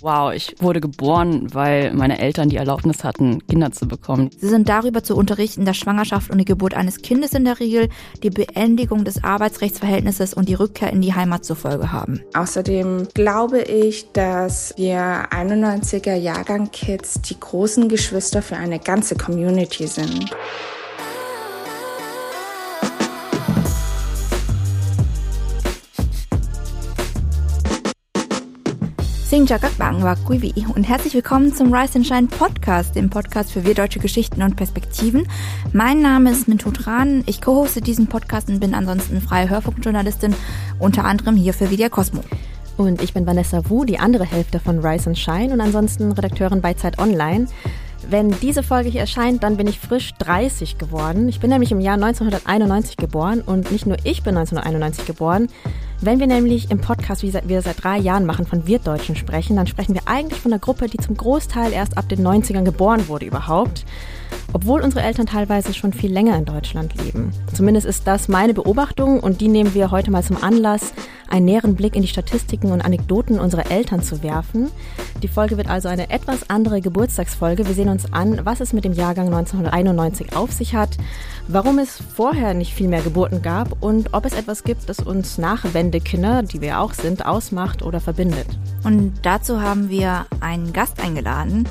Wow, ich wurde geboren, weil meine Eltern die Erlaubnis hatten, Kinder zu bekommen. Sie sind darüber zu unterrichten, dass Schwangerschaft und die Geburt eines Kindes in der Regel die Beendigung des Arbeitsrechtsverhältnisses und die Rückkehr in die Heimat zur Folge haben. Außerdem glaube ich, dass wir 91er Jahrgang Kids die großen Geschwister für eine ganze Community sind. Xin chào các bạn và quý vị und herzlich willkommen zum Rise and Shine Podcast, dem Podcast für wir deutsche Geschichten und Perspektiven. Mein Name ist Mintu Tran, ich co-hoste diesen Podcast und bin ansonsten freie Hörfunkjournalistin, unter anderem hier für Media Cosmo. Und ich bin Vanessa Wu, die andere Hälfte von Rise and Shine und ansonsten Redakteurin bei Zeit Online. Wenn diese Folge hier erscheint, dann bin ich frisch 30 geworden. Ich bin nämlich im Jahr 1991 geboren und nicht nur ich bin 1991 geboren. Wenn wir nämlich im Podcast, wie wir seit drei Jahren machen, von Wirtdeutschen sprechen, dann sprechen wir eigentlich von einer Gruppe, die zum Großteil erst ab den 90ern geboren wurde überhaupt obwohl unsere Eltern teilweise schon viel länger in Deutschland leben. Zumindest ist das meine Beobachtung und die nehmen wir heute mal zum Anlass, einen näheren Blick in die Statistiken und Anekdoten unserer Eltern zu werfen. Die Folge wird also eine etwas andere Geburtstagsfolge. Wir sehen uns an, was es mit dem Jahrgang 1991 auf sich hat, warum es vorher nicht viel mehr Geburten gab und ob es etwas gibt, das uns Nachwendekinder, die wir auch sind, ausmacht oder verbindet. Und dazu haben wir einen Gast eingeladen,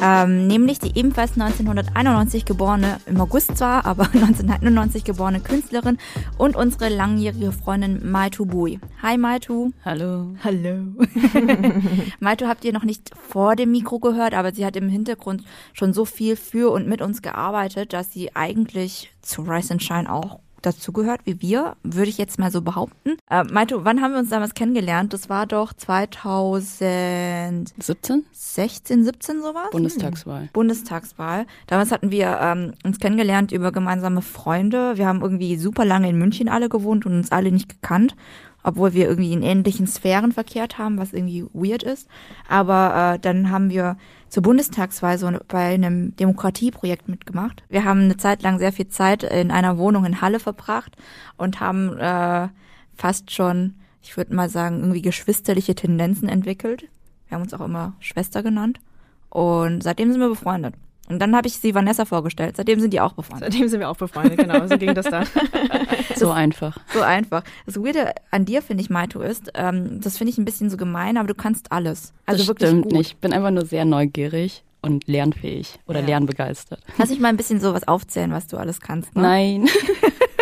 ähm, nämlich die ebenfalls 1991 geborene, im August zwar, aber 1991 geborene Künstlerin und unsere langjährige Freundin Maitu Bui. Hi Maitu. Hallo. Hallo. Maitu habt ihr noch nicht vor dem Mikro gehört, aber sie hat im Hintergrund schon so viel für und mit uns gearbeitet, dass sie eigentlich zu Rise and Shine auch dazugehört wie wir, würde ich jetzt mal so behaupten. Äh, Maito, wann haben wir uns damals kennengelernt? Das war doch 2017? 16, 17 sowas? Bundestagswahl. Hm. Bundestagswahl. Damals hatten wir ähm, uns kennengelernt über gemeinsame Freunde. Wir haben irgendwie super lange in München alle gewohnt und uns alle nicht gekannt obwohl wir irgendwie in ähnlichen Sphären verkehrt haben, was irgendwie weird ist. Aber äh, dann haben wir zur Bundestagswahl so bei einem Demokratieprojekt mitgemacht. Wir haben eine Zeit lang sehr viel Zeit in einer Wohnung in Halle verbracht und haben äh, fast schon, ich würde mal sagen, irgendwie geschwisterliche Tendenzen entwickelt. Wir haben uns auch immer Schwester genannt. Und seitdem sind wir befreundet. Und dann habe ich sie Vanessa vorgestellt. Seitdem sind die auch befreundet. Seitdem sind wir auch befreundet, genau. So ging das dann. so einfach. So einfach. Das Weirde an dir, finde ich, Maito, ist, ähm, das finde ich ein bisschen so gemein, aber du kannst alles. Also das wirklich stimmt gut. nicht. Ich bin einfach nur sehr neugierig und lernfähig oder Ja. lernbegeistert. Lass mich mal ein bisschen sowas aufzählen, was du alles kannst. Ne? Nein.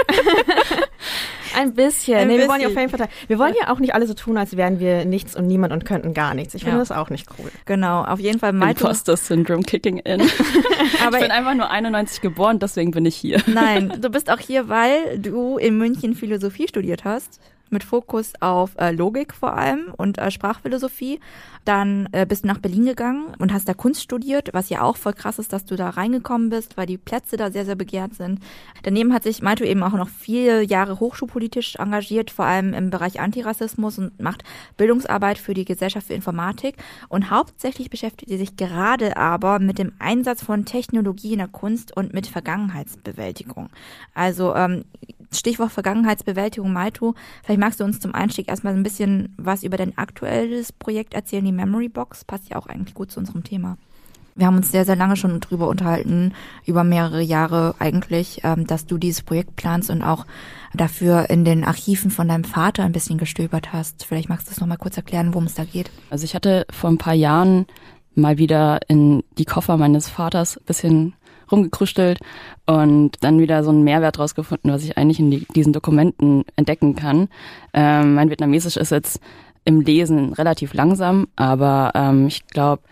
Ein bisschen. Ein nee, wir wollen ja auf jeden Fall. Wir wollen ja auch nicht alle so tun, als wären wir nichts und niemand und könnten gar nichts. Ich finde Ja. das auch nicht cool. Genau, auf jeden Fall Maito. Imposter Syndrome kicking in. Aber ich bin einfach nur 91 geboren, deswegen bin ich hier. Nein, du bist auch hier, weil du in München Philosophie studiert hast. Mit Fokus auf äh, Logik vor allem und äh, Sprachphilosophie. Dann äh, bist du nach Berlin gegangen und hast da Kunst studiert, was ja auch voll krass ist, dass du da reingekommen bist, weil die Plätze da sehr, sehr begehrt sind. Daneben hat sich Maito eben auch noch viele Jahre hochschulpolitisch engagiert, vor allem im Bereich Antirassismus und macht Bildungsarbeit für die Gesellschaft für Informatik. Und hauptsächlich beschäftigt sie sich gerade aber mit dem Einsatz von Technologie in der Kunst und mit Vergangenheitsbewältigung. Also ähm, Stichwort Vergangenheitsbewältigung, Maito. Vielleicht magst du uns zum Einstieg erstmal ein bisschen was über dein aktuelles Projekt erzählen, die Memory Box. Passt ja auch eigentlich gut zu unserem Thema. Wir haben uns sehr, sehr lange schon drüber unterhalten, über mehrere Jahre eigentlich, ähm, dass du dieses Projekt planst und auch dafür in den Archiven von deinem Vater ein bisschen gestöbert hast. Vielleicht magst du es nochmal kurz erklären, worum es da geht. Also ich hatte vor ein paar Jahren mal wieder in die Koffer meines Vaters ein bisschen rumgekrüstelt und dann wieder so einen Mehrwert rausgefunden, was ich eigentlich in die, diesen Dokumenten entdecken kann. Ähm, mein Vietnamesisch ist jetzt im Lesen relativ langsam, aber ähm, ich glaube,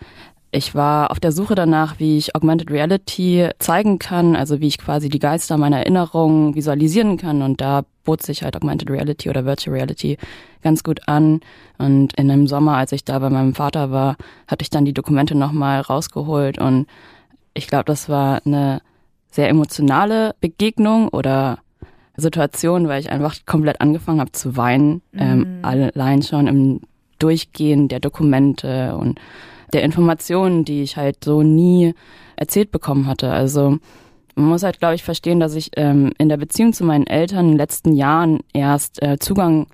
ich war auf der Suche danach, wie ich Augmented Reality zeigen kann, also wie ich quasi die Geister meiner Erinnerungen visualisieren kann. Und da bot sich halt Augmented Reality oder Virtual Reality ganz gut an. Und in einem Sommer, als ich da bei meinem Vater war, hatte ich dann die Dokumente nochmal rausgeholt. Und ich glaube, das war eine sehr emotionale Begegnung oder Situation, weil ich einfach komplett angefangen habe zu weinen. Ähm, allein schon im Durchgehen der Dokumente und der Informationen, die ich halt so nie erzählt bekommen hatte. Also man muss halt, glaube ich, verstehen, dass ich ähm, in der Beziehung zu meinen Eltern in den letzten Jahren erst äh, Zugang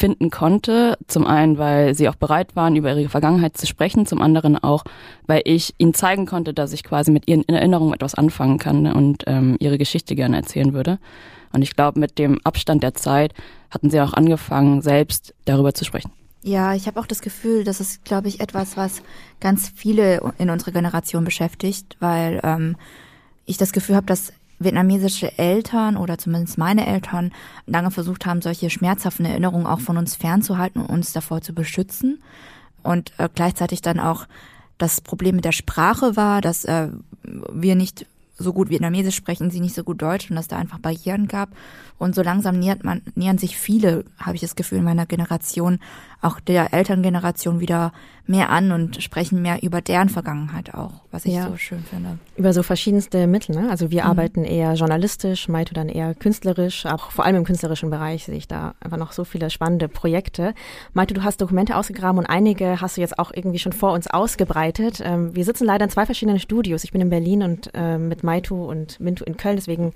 finden konnte. Zum einen, weil sie auch bereit waren, über ihre Vergangenheit zu sprechen. Zum anderen auch, weil ich ihnen zeigen konnte, dass ich quasi mit ihren Erinnerungen etwas anfangen kann und ähm, ihre Geschichte gerne erzählen würde. Und ich glaube, mit dem Abstand der Zeit hatten sie auch angefangen, selbst darüber zu sprechen. Ja, ich habe auch das Gefühl, das ist, glaube ich, etwas, was ganz viele in unserer Generation beschäftigt, weil ähm, ich das Gefühl habe, dass vietnamesische Eltern oder zumindest meine Eltern lange versucht haben, solche schmerzhaften Erinnerungen auch von uns fernzuhalten und uns davor zu beschützen. Und äh, gleichzeitig dann auch das Problem mit der Sprache war, dass äh, wir nicht so gut Vietnamesisch sprechen, sie nicht so gut Deutsch und dass da einfach Barrieren gab. Und so langsam nähert man, nähern sich viele, habe ich das Gefühl, in meiner Generation, auch der Elterngeneration wieder mehr an und sprechen mehr über deren Vergangenheit auch, was ich ja. so schön finde. Über so verschiedenste Mittel, ne? Also wir mhm. arbeiten eher journalistisch, Maito dann eher künstlerisch, auch vor allem im künstlerischen Bereich sehe ich da einfach noch so viele spannende Projekte. Maito, du hast Dokumente ausgegraben und einige hast du jetzt auch irgendwie schon vor uns ausgebreitet. Ähm, wir sitzen leider in zwei verschiedenen Studios. Ich bin in Berlin und äh, mit Maito und Mintu in Köln, deswegen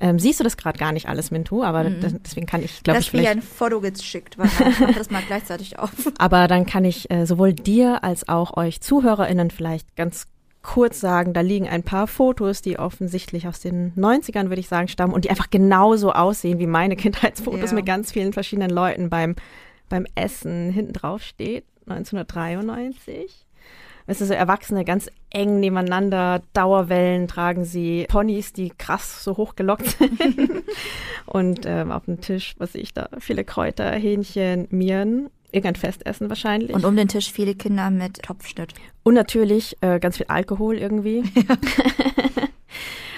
ähm, siehst du das gerade gar nicht alles, Mintu, aber mhm. das, deswegen kann ich, glaube ich, vielleicht... Dass mir ein Foto geschickt, weil ich mache das mal gleichzeitig auf. Aber dann kann ich äh, sowohl dir als auch euch ZuhörerInnen vielleicht ganz kurz sagen, da liegen ein paar Fotos, die offensichtlich aus den 90ern, würde ich sagen, stammen und die einfach genauso aussehen wie meine Kindheitsfotos ja. mit ganz vielen verschiedenen Leuten beim, beim Essen. Hinten drauf steht 1993. Weißt du, so Erwachsene ganz eng nebeneinander, Dauerwellen tragen sie, Ponys, die krass so hochgelockt sind. und ähm, auf dem Tisch, was sehe ich da? Viele Kräuter, Hähnchen, Mieren. Irgendein Festessen wahrscheinlich. Und um den Tisch viele Kinder mit Topfschnitt. Und natürlich äh, ganz viel Alkohol irgendwie. Ja.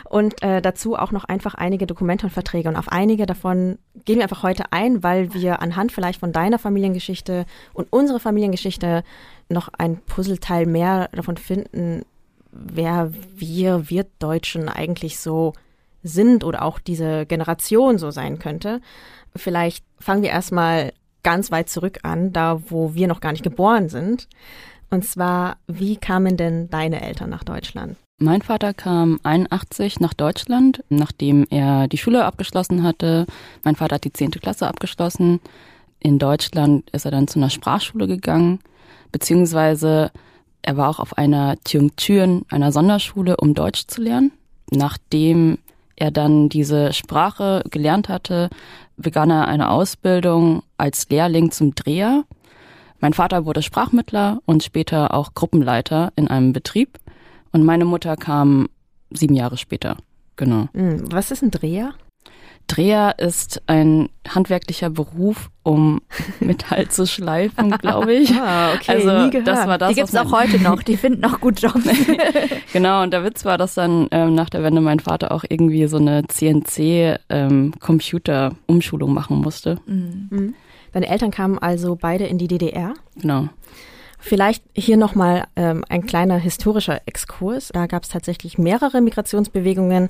und äh, dazu auch noch einfach einige Dokumente und Verträge. Und auf einige davon gehen wir einfach heute ein, weil wir anhand vielleicht von deiner Familiengeschichte und unserer Familiengeschichte noch ein Puzzleteil mehr davon finden, wer wir, wir Deutschen eigentlich so sind oder auch diese Generation so sein könnte. Vielleicht fangen wir erstmal ganz weit zurück an, da wo wir noch gar nicht geboren sind. Und zwar, wie kamen denn deine Eltern nach Deutschland? Mein Vater kam 81 nach Deutschland, nachdem er die Schule abgeschlossen hatte. Mein Vater hat die zehnte Klasse abgeschlossen. In Deutschland ist er dann zu einer Sprachschule gegangen, beziehungsweise er war auch auf einer Tiungtüren, einer Sonderschule, um Deutsch zu lernen. Nachdem er dann diese Sprache gelernt hatte, begann er eine Ausbildung als Lehrling zum Dreher. Mein Vater wurde Sprachmittler und später auch Gruppenleiter in einem Betrieb. Und meine Mutter kam sieben Jahre später. Genau. Hm, was ist ein Dreher? Dreher ist ein handwerklicher Beruf, um Metall zu schleifen, glaube ich. ah, okay, also nie gehört. Das war das, die gibt's auch heute noch, die finden auch gut Jobs. genau, und der Witz war, dass dann ähm, nach der Wende mein Vater auch irgendwie so eine CNC-Computer-Umschulung ähm, machen musste. Mhm. mhm. Deine Eltern kamen also beide in die DDR? Genau. Vielleicht hier nochmal ähm, ein kleiner historischer Exkurs. Da gab es tatsächlich mehrere Migrationsbewegungen.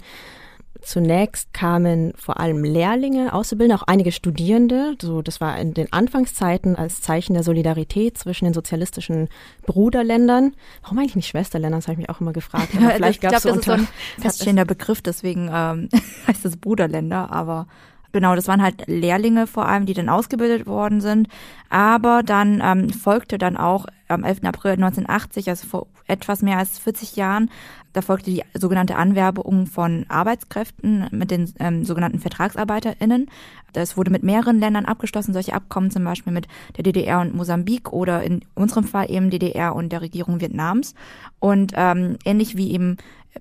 Zunächst kamen vor allem Lehrlinge, Auszubildende, auch einige Studierende. So, das war in den Anfangszeiten als Zeichen der Solidarität zwischen den sozialistischen Bruderländern. Warum eigentlich nicht Schwesterländern? Das habe ich mich auch immer gefragt. Aber vielleicht gab es so, das ist so ein feststehender Begriff, deswegen ähm, heißt es Bruderländer. Aber Genau, das waren halt Lehrlinge vor allem, die dann ausgebildet worden sind. Aber dann ähm, folgte dann auch am 11. April 1980, also vor etwas mehr als 40 Jahren, da folgte die sogenannte Anwerbung von Arbeitskräften mit den ähm, sogenannten VertragsarbeiterInnen. Das wurde mit mehreren Ländern abgeschlossen, solche Abkommen zum Beispiel mit der DDR und Mosambik oder in unserem Fall eben DDR und der Regierung Vietnams. Und ähm, ähnlich wie eben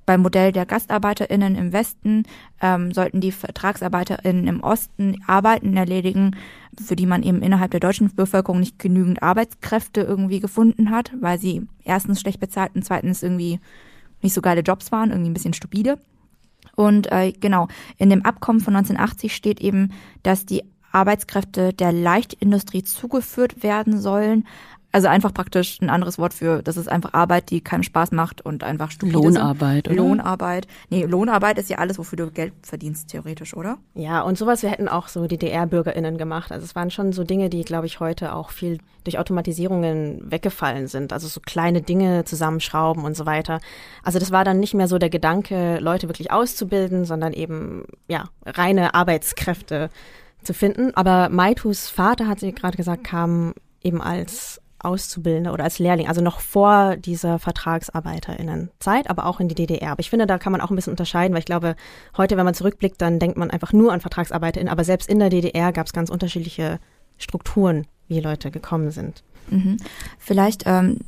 beim Modell der GastarbeiterInnen im Westen ähm, sollten die VertragsarbeiterInnen im Osten Arbeiten erledigen, für die man eben innerhalb der deutschen Bevölkerung nicht genügend Arbeitskräfte irgendwie gefunden hat, weil sie erstens schlecht bezahlt und zweitens irgendwie nicht so geile Jobs waren, irgendwie ein bisschen stupide. Und äh, genau, in dem Abkommen von 1980 steht eben, dass die Arbeitskräfte der Leichtindustrie zugeführt werden sollen, also einfach praktisch ein anderes Wort für, das ist einfach Arbeit, die keinen Spaß macht und einfach stupide Lohnarbeit, oder? Lohnarbeit. Nee, Lohnarbeit ist ja alles, wofür du Geld verdienst, theoretisch, oder? Ja, und sowas, wir hätten auch so DDR-BürgerInnen gemacht. Also es waren schon so Dinge, die, glaube ich, heute auch viel durch Automatisierungen weggefallen sind. Also so kleine Dinge zusammenschrauben und so weiter. Also das war dann nicht mehr so der Gedanke, Leute wirklich auszubilden, sondern eben, ja, reine Arbeitskräfte zu finden. Aber Maitus Vater, hat sie gerade gesagt, kam eben als Auszubildender oder als Lehrling, also noch vor dieser VertragsarbeiterInnenzeit, aber auch in die DDR. Aber ich finde, da kann man auch ein bisschen unterscheiden, weil ich glaube, heute, wenn man zurückblickt, dann denkt man einfach nur an VertragsarbeiterInnen, aber selbst in der DDR gab es ganz unterschiedliche Strukturen, wie Leute gekommen sind. Mhm. Vielleicht ähm,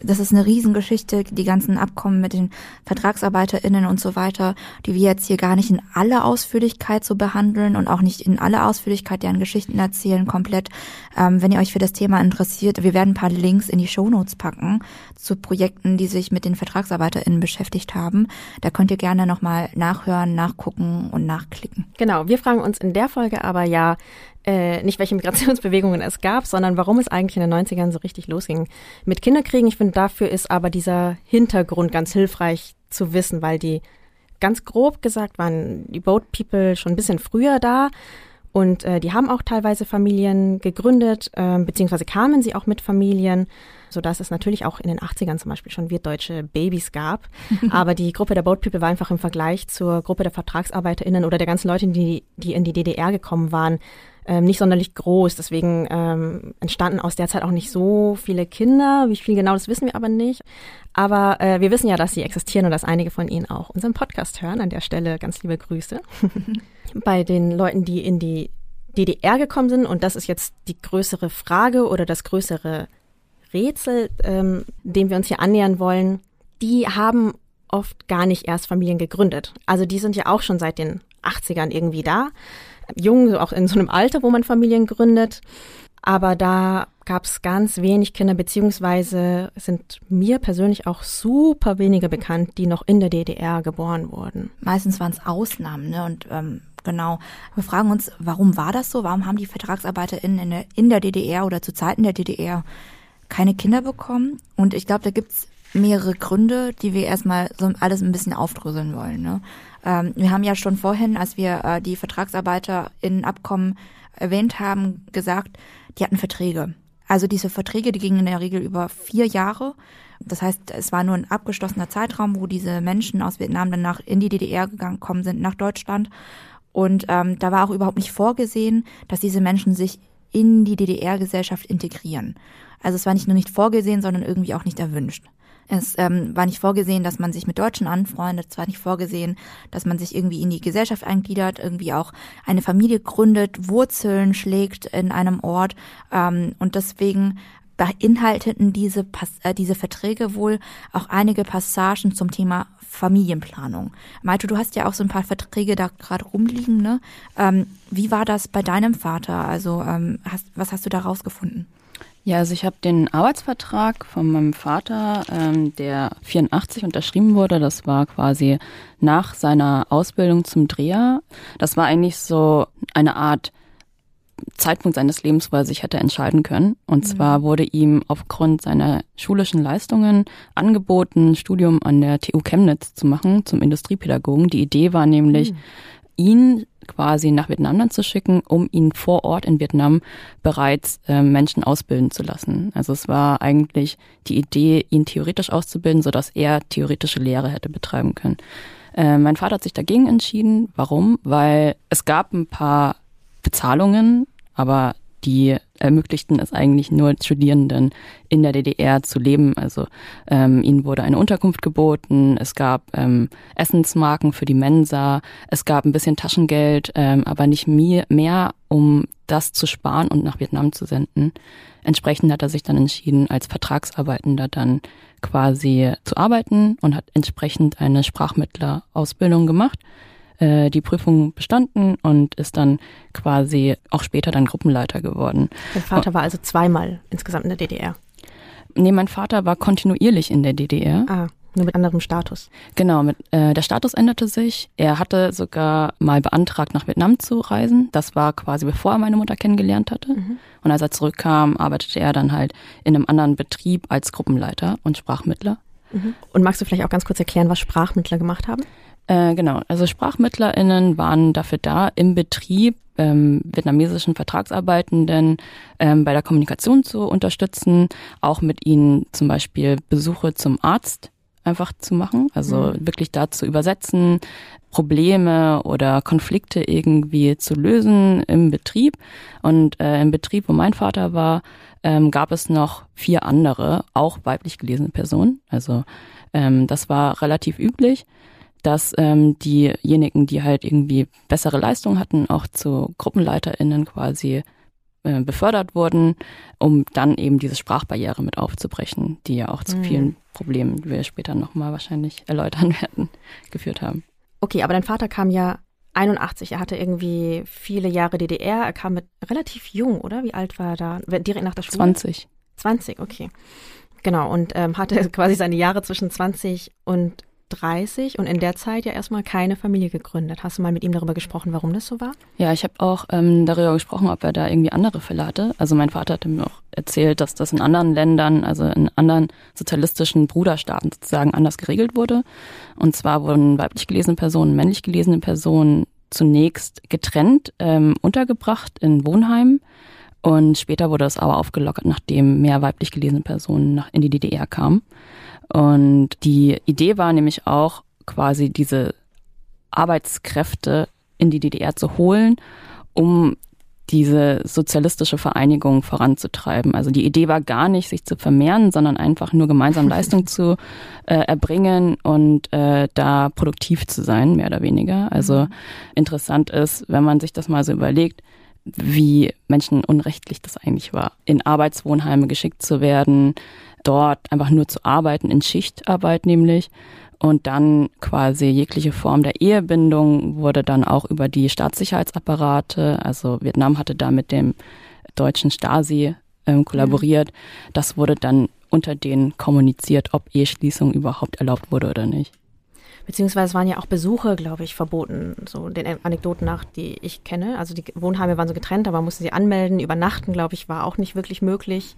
das ist eine Riesengeschichte, die ganzen Abkommen mit den VertragsarbeiterInnen und so weiter, die wir jetzt hier gar nicht in aller Ausführlichkeit so behandeln und auch nicht in aller Ausführlichkeit deren Geschichten erzählen komplett. Ähm, wenn ihr euch für das Thema interessiert, wir werden ein paar Links in die Shownotes packen zu Projekten, die sich mit den VertragsarbeiterInnen beschäftigt haben. Da könnt ihr gerne nochmal nachhören, nachgucken und nachklicken. Genau, wir fragen uns in der Folge aber ja, äh, nicht welche Migrationsbewegungen es gab, sondern warum es eigentlich in den 90ern so richtig losging mit Kinderkriegen. Ich finde, dafür ist aber dieser Hintergrund ganz hilfreich zu wissen, weil die ganz grob gesagt waren die Boat People schon ein bisschen früher da und äh, die haben auch teilweise Familien gegründet, äh, beziehungsweise kamen sie auch mit Familien, sodass es natürlich auch in den 80ern zum Beispiel schon wirtdeutsche Babys gab. Aber die Gruppe der Boat People war einfach im Vergleich zur Gruppe der VertragsarbeiterInnen oder der ganzen Leute, die, die in die DDR gekommen waren, ähm, nicht sonderlich groß. Deswegen ähm, entstanden aus der Zeit auch nicht so viele Kinder. Wie viel genau, das wissen wir aber nicht. Aber äh, wir wissen ja, dass sie existieren und dass einige von ihnen auch unseren Podcast hören. An der Stelle ganz liebe Grüße. Bei den Leuten, die in die DDR gekommen sind, und das ist jetzt die größere Frage oder das größere Rätsel, ähm, dem wir uns hier annähern wollen, die haben oft gar nicht erst Familien gegründet. Also die sind ja auch schon seit den 80ern irgendwie da jung, auch in so einem Alter, wo man Familien gründet. Aber da gab es ganz wenig Kinder, beziehungsweise sind mir persönlich auch super wenige bekannt, die noch in der DDR geboren wurden. Meistens waren es Ausnahmen, ne? Und ähm, genau, wir fragen uns, warum war das so? Warum haben die VertragsarbeiterInnen in der, in der DDR oder zu Zeiten der DDR keine Kinder bekommen? Und ich glaube, da gibt's mehrere Gründe, die wir erstmal so alles ein bisschen aufdröseln wollen. Ne? Ähm, wir haben ja schon vorhin, als wir äh, die Vertragsarbeiter in Abkommen erwähnt haben, gesagt, die hatten Verträge. Also diese Verträge, die gingen in der Regel über vier Jahre. Das heißt, es war nur ein abgeschlossener Zeitraum, wo diese Menschen aus Vietnam dann nach in die DDR gekommen sind, nach Deutschland. Und ähm, da war auch überhaupt nicht vorgesehen, dass diese Menschen sich in die DDR-Gesellschaft integrieren. Also es war nicht nur nicht vorgesehen, sondern irgendwie auch nicht erwünscht. Es ähm, war nicht vorgesehen, dass man sich mit Deutschen anfreundet. Es war nicht vorgesehen, dass man sich irgendwie in die Gesellschaft eingliedert, irgendwie auch eine Familie gründet, Wurzeln schlägt in einem Ort. Ähm, und deswegen beinhalteten diese, äh, diese Verträge wohl auch einige Passagen zum Thema Familienplanung. Maito, du hast ja auch so ein paar Verträge da gerade rumliegen. Ne? Ähm, wie war das bei deinem Vater? Also ähm, hast, was hast du da rausgefunden? Ja, also ich habe den Arbeitsvertrag von meinem Vater, ähm, der 84 unterschrieben wurde. Das war quasi nach seiner Ausbildung zum Dreher. Das war eigentlich so eine Art Zeitpunkt seines Lebens, wo er sich hätte entscheiden können. Und mhm. zwar wurde ihm aufgrund seiner schulischen Leistungen angeboten, Studium an der TU Chemnitz zu machen zum Industriepädagogen. Die Idee war nämlich, mhm. ihn quasi nach Vietnam dann zu schicken, um ihn vor Ort in Vietnam bereits äh, Menschen ausbilden zu lassen. Also es war eigentlich die Idee, ihn theoretisch auszubilden, sodass er theoretische Lehre hätte betreiben können. Äh, mein Vater hat sich dagegen entschieden. Warum? Weil es gab ein paar Bezahlungen, aber die ermöglichten es eigentlich nur Studierenden in der DDR zu leben. Also ähm, ihnen wurde eine Unterkunft geboten, es gab ähm, Essensmarken für die Mensa, es gab ein bisschen Taschengeld, ähm, aber nicht mehr, mehr, um das zu sparen und nach Vietnam zu senden. Entsprechend hat er sich dann entschieden, als Vertragsarbeitender dann quasi zu arbeiten und hat entsprechend eine Sprachmittlerausbildung gemacht äh, die Prüfung bestanden und ist dann quasi auch später dann Gruppenleiter geworden. Dein Vater war also zweimal insgesamt in der DDR? Nee, mein Vater war kontinuierlich in der DDR. Ah. Nur mit anderem Status. Genau, mit, äh, der Status änderte sich. Er hatte sogar mal beantragt, nach Vietnam zu reisen. Das war quasi bevor er meine Mutter kennengelernt hatte. Mhm. Und als er zurückkam, arbeitete er dann halt in einem anderen Betrieb als Gruppenleiter und Sprachmittler. Mhm. Und magst du vielleicht auch ganz kurz erklären, was Sprachmittler gemacht haben? Äh, genau, also SprachmittlerInnen waren dafür da, im Betrieb ähm, vietnamesischen Vertragsarbeitenden ähm, bei der Kommunikation zu unterstützen, auch mit ihnen zum Beispiel Besuche zum Arzt einfach zu machen, also mhm. wirklich da zu übersetzen, Probleme oder Konflikte irgendwie zu lösen im Betrieb. Und äh, im Betrieb, wo mein Vater war, ähm, gab es noch vier andere, auch weiblich gelesene Personen. Also ähm, das war relativ üblich, dass ähm, diejenigen, die halt irgendwie bessere Leistungen hatten, auch zu GruppenleiterInnen quasi äh, befördert wurden, um dann eben diese Sprachbarriere mit aufzubrechen, die ja auch zu mhm. vielen Problemen, die wir später nochmal wahrscheinlich erläutern werden, geführt haben. Okay, aber dein Vater kam ja 81. Er hatte irgendwie viele Jahre DDR. Er kam mit relativ jung, oder? Wie alt war er da? Direkt nach der Schule? 20. 20, okay. Genau, und ähm, hatte quasi seine Jahre zwischen 20 und 30 und in der Zeit ja erstmal keine Familie gegründet. Hast du mal mit ihm darüber gesprochen, warum das so war? Ja, ich habe auch ähm, darüber gesprochen, ob er da irgendwie andere Fälle hatte. Also mein Vater hatte mir auch erzählt, dass das in anderen Ländern, also in anderen sozialistischen Bruderstaaten sozusagen anders geregelt wurde. Und zwar wurden weiblich gelesene Personen, männlich gelesene Personen zunächst getrennt ähm, untergebracht in Wohnheimen. Und später wurde es aber aufgelockert, nachdem mehr weiblich gelesene Personen nach, in die DDR kamen. Und die Idee war nämlich auch quasi diese Arbeitskräfte in die DDR zu holen, um diese sozialistische Vereinigung voranzutreiben. Also die Idee war gar nicht, sich zu vermehren, sondern einfach nur gemeinsam Leistung zu äh, erbringen und äh, da produktiv zu sein, mehr oder weniger. Also mhm. interessant ist, wenn man sich das mal so überlegt, wie menschenunrechtlich das eigentlich war, in Arbeitswohnheime geschickt zu werden, dort einfach nur zu arbeiten, in Schichtarbeit nämlich. Und dann quasi jegliche Form der Ehebindung wurde dann auch über die Staatssicherheitsapparate, also Vietnam hatte da mit dem deutschen Stasi ähm, kollaboriert. Mhm. Das wurde dann unter denen kommuniziert, ob Eheschließung überhaupt erlaubt wurde oder nicht. Beziehungsweise waren ja auch Besuche, glaube ich, verboten, so den Anekdoten nach, die ich kenne. Also die Wohnheime waren so getrennt, aber man musste sie anmelden. Übernachten, glaube ich, war auch nicht wirklich möglich.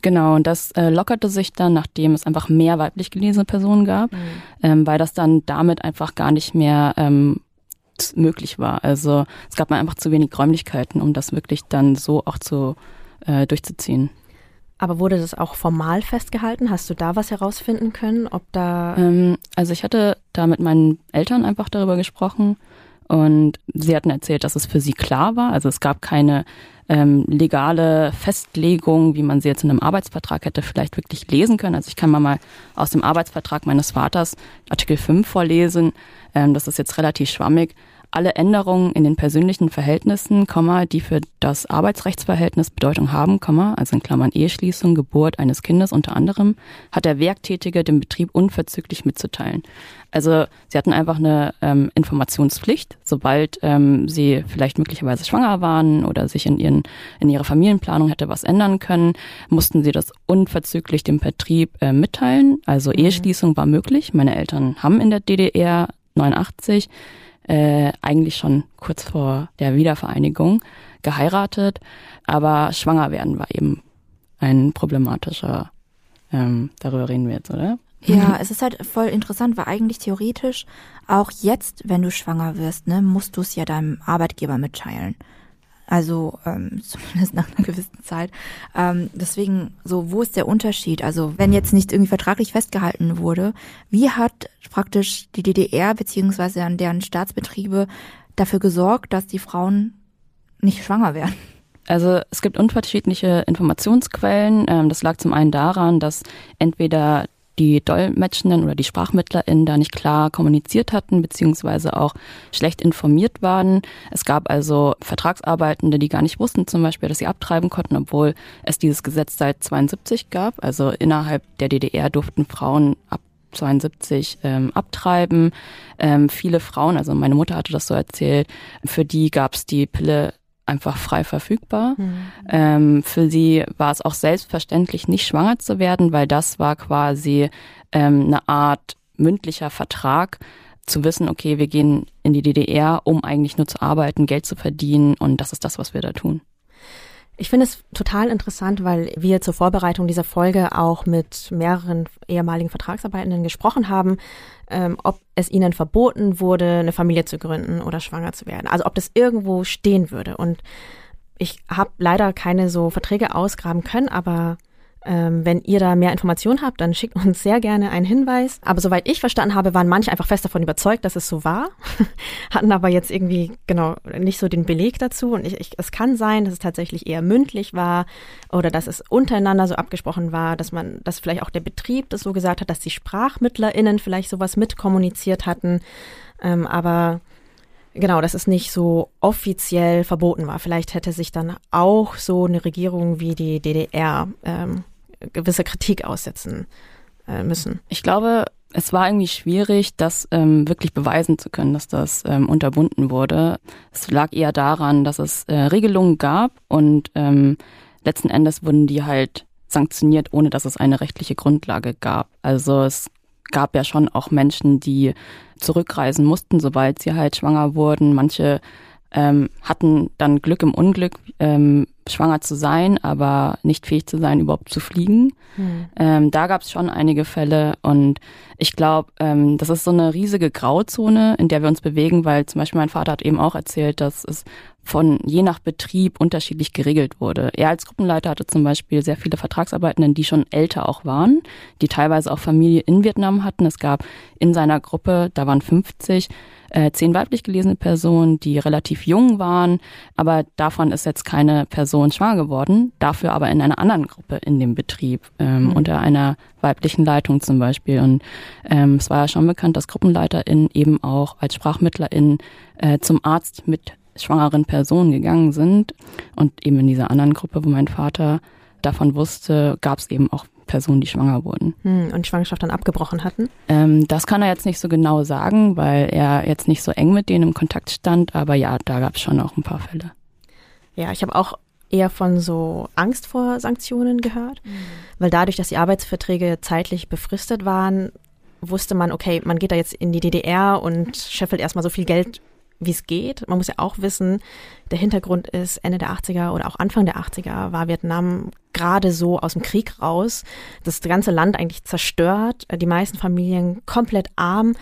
Genau, und das äh, lockerte sich dann, nachdem es einfach mehr weiblich gelesene Personen gab, mhm. ähm, weil das dann damit einfach gar nicht mehr ähm, möglich war. Also es gab einfach zu wenig Räumlichkeiten, um das wirklich dann so auch zu äh, durchzuziehen. Aber wurde das auch formal festgehalten? Hast du da was herausfinden können, ob da? Ähm, also ich hatte da mit meinen Eltern einfach darüber gesprochen und sie hatten erzählt, dass es für sie klar war. Also es gab keine ähm, legale Festlegung, wie man sie jetzt in einem Arbeitsvertrag hätte vielleicht wirklich lesen können. Also ich kann mal mal aus dem Arbeitsvertrag meines Vaters Artikel 5 vorlesen. Ähm, das ist jetzt relativ schwammig alle Änderungen in den persönlichen Verhältnissen, die für das Arbeitsrechtsverhältnis Bedeutung haben, also in Klammern Eheschließung, Geburt eines Kindes unter anderem, hat der Werktätige dem Betrieb unverzüglich mitzuteilen. Also sie hatten einfach eine ähm, Informationspflicht, sobald ähm, sie vielleicht möglicherweise schwanger waren oder sich in ihren in ihrer Familienplanung hätte was ändern können, mussten sie das unverzüglich dem Betrieb äh, mitteilen. Also mhm. Eheschließung war möglich. Meine Eltern haben in der DDR 89 äh, eigentlich schon kurz vor der Wiedervereinigung geheiratet, aber schwanger werden war eben ein problematischer, ähm, darüber reden wir jetzt, oder? Ja, es ist halt voll interessant, weil eigentlich theoretisch auch jetzt, wenn du schwanger wirst, ne, musst du es ja deinem Arbeitgeber mitteilen. Also ähm, zumindest nach einer gewissen Zeit. Ähm, deswegen, so, wo ist der Unterschied? Also wenn jetzt nicht irgendwie vertraglich festgehalten wurde, wie hat praktisch die DDR beziehungsweise an deren Staatsbetriebe dafür gesorgt, dass die Frauen nicht schwanger werden? Also es gibt unterschiedliche Informationsquellen. Ähm, das lag zum einen daran, dass entweder die Dolmetschenden oder die SprachmittlerInnen da nicht klar kommuniziert hatten, beziehungsweise auch schlecht informiert waren. Es gab also Vertragsarbeitende, die gar nicht wussten zum Beispiel, dass sie abtreiben konnten, obwohl es dieses Gesetz seit 72 gab. Also innerhalb der DDR durften Frauen ab 72 ähm, abtreiben. Ähm, viele Frauen, also meine Mutter hatte das so erzählt, für die gab es die Pille einfach frei verfügbar. Mhm. Ähm, für sie war es auch selbstverständlich, nicht schwanger zu werden, weil das war quasi ähm, eine Art mündlicher Vertrag, zu wissen, okay, wir gehen in die DDR, um eigentlich nur zu arbeiten, Geld zu verdienen und das ist das, was wir da tun. Ich finde es total interessant, weil wir zur Vorbereitung dieser Folge auch mit mehreren ehemaligen Vertragsarbeitenden gesprochen haben, ähm, ob es ihnen verboten wurde, eine Familie zu gründen oder schwanger zu werden. Also ob das irgendwo stehen würde. Und ich habe leider keine so Verträge ausgraben können, aber Ähm, wenn ihr da mehr Informationen habt, dann schickt uns sehr gerne einen Hinweis. Aber soweit ich verstanden habe, waren manche einfach fest davon überzeugt, dass es so war, hatten aber jetzt irgendwie genau nicht so den Beleg dazu. Und ich, ich, es kann sein, dass es tatsächlich eher mündlich war oder dass es untereinander so abgesprochen war, dass man, dass vielleicht auch der Betrieb das so gesagt hat, dass die SprachmittlerInnen vielleicht sowas mitkommuniziert hatten. Ähm, aber genau, dass es nicht so offiziell verboten war. Vielleicht hätte sich dann auch so eine Regierung wie die DDR ähm, gewisse Kritik aussetzen äh, müssen. Ich glaube, es war irgendwie schwierig, das ähm, wirklich beweisen zu können, dass das ähm, unterbunden wurde. Es lag eher daran, dass es äh, Regelungen gab und ähm, letzten Endes wurden die halt sanktioniert, ohne dass es eine rechtliche Grundlage gab. Also es gab ja schon auch Menschen, die zurückreisen mussten, sobald sie halt schwanger wurden. Manche ähm, hatten dann Glück im Unglück, ähm, schwanger zu sein, aber nicht fähig zu sein, überhaupt zu fliegen. Mhm. Ähm, da gab es schon einige Fälle und ich glaube, ähm, das ist so eine riesige Grauzone, in der wir uns bewegen, weil zum Beispiel mein Vater hat eben auch erzählt, dass es von je nach Betrieb unterschiedlich geregelt wurde. Er als Gruppenleiter hatte zum Beispiel sehr viele Vertragsarbeitenden, die schon älter auch waren, die teilweise auch Familie in Vietnam hatten. Es gab in seiner Gruppe, da waren 50, äh, zehn weiblich gelesene Personen, die relativ jung waren, aber davon ist jetzt keine Person schwanger geworden, dafür aber in einer anderen Gruppe in dem Betrieb, ähm, mhm. unter einer weiblichen Leitung zum Beispiel. Und ähm, es war ja schon bekannt, dass GruppenleiterInnen eben auch als SprachmittlerInnen äh, zum Arzt mit schwangeren Personen gegangen sind. Und eben in dieser anderen Gruppe, wo mein Vater davon wusste, gab es eben auch Personen, die schwanger wurden. Hm, und die Schwangerschaft dann abgebrochen hatten? Ähm, das kann er jetzt nicht so genau sagen, weil er jetzt nicht so eng mit denen im Kontakt stand. Aber ja, da gab es schon auch ein paar Fälle. Ja, ich habe auch eher von so Angst vor Sanktionen gehört, mhm. weil dadurch, dass die Arbeitsverträge zeitlich befristet waren, wusste man, okay, man geht da jetzt in die DDR und scheffelt erstmal so viel Geld wie es geht. Man muss ja auch wissen, der Hintergrund ist, Ende der 80er oder auch Anfang der 80er war Vietnam gerade so aus dem Krieg raus. Das ganze Land eigentlich zerstört, die meisten Familien komplett arm.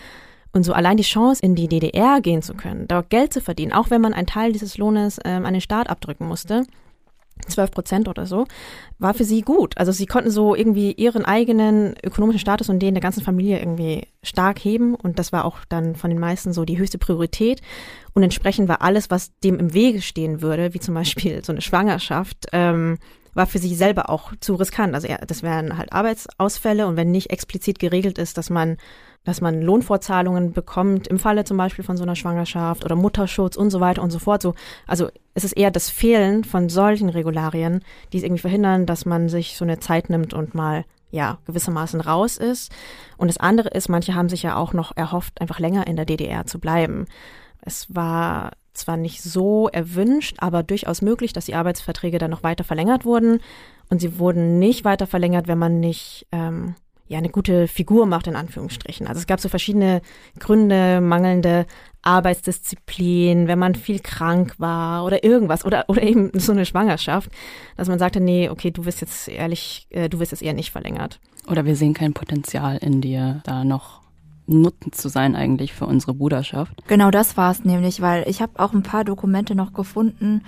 Und so allein die Chance, in die DDR gehen zu können, dort Geld zu verdienen, auch wenn man einen Teil dieses Lohnes ähm, an den Staat abdrücken musste, 12 Prozent oder so, war für sie gut. Also sie konnten so irgendwie ihren eigenen ökonomischen Status und den der ganzen Familie irgendwie stark heben und das war auch dann von den meisten so die höchste Priorität und entsprechend war alles, was dem im Wege stehen würde, wie zum Beispiel so eine Schwangerschaft, ähm, war für sie selber auch zu riskant. Also ja, das wären halt Arbeitsausfälle und wenn nicht explizit geregelt ist, dass man dass man Lohnfortzahlungen bekommt, im Falle zum Beispiel von so einer Schwangerschaft oder Mutterschutz und so weiter und so fort. So, also es ist eher das Fehlen von solchen Regularien, die es irgendwie verhindern, dass man sich so eine Zeit nimmt und mal ja, gewissermaßen raus ist. Und das andere ist, manche haben sich ja auch noch erhofft, einfach länger in der DDR zu bleiben. Es war zwar nicht so erwünscht, aber durchaus möglich, dass die Arbeitsverträge dann noch weiter verlängert wurden. Und sie wurden nicht weiter verlängert, wenn man nicht ähm, ja eine gute Figur macht in Anführungsstrichen. Also es gab so verschiedene Gründe, mangelnde Arbeitsdisziplin, wenn man viel krank war oder irgendwas oder oder eben so eine Schwangerschaft, dass man sagte, nee, okay, du wirst jetzt ehrlich, äh, du wirst jetzt eher nicht verlängert. Oder wir sehen kein Potenzial in dir, da noch nutzend zu sein eigentlich für unsere Bruderschaft. Genau das war es nämlich, weil ich habe auch ein paar Dokumente noch gefunden,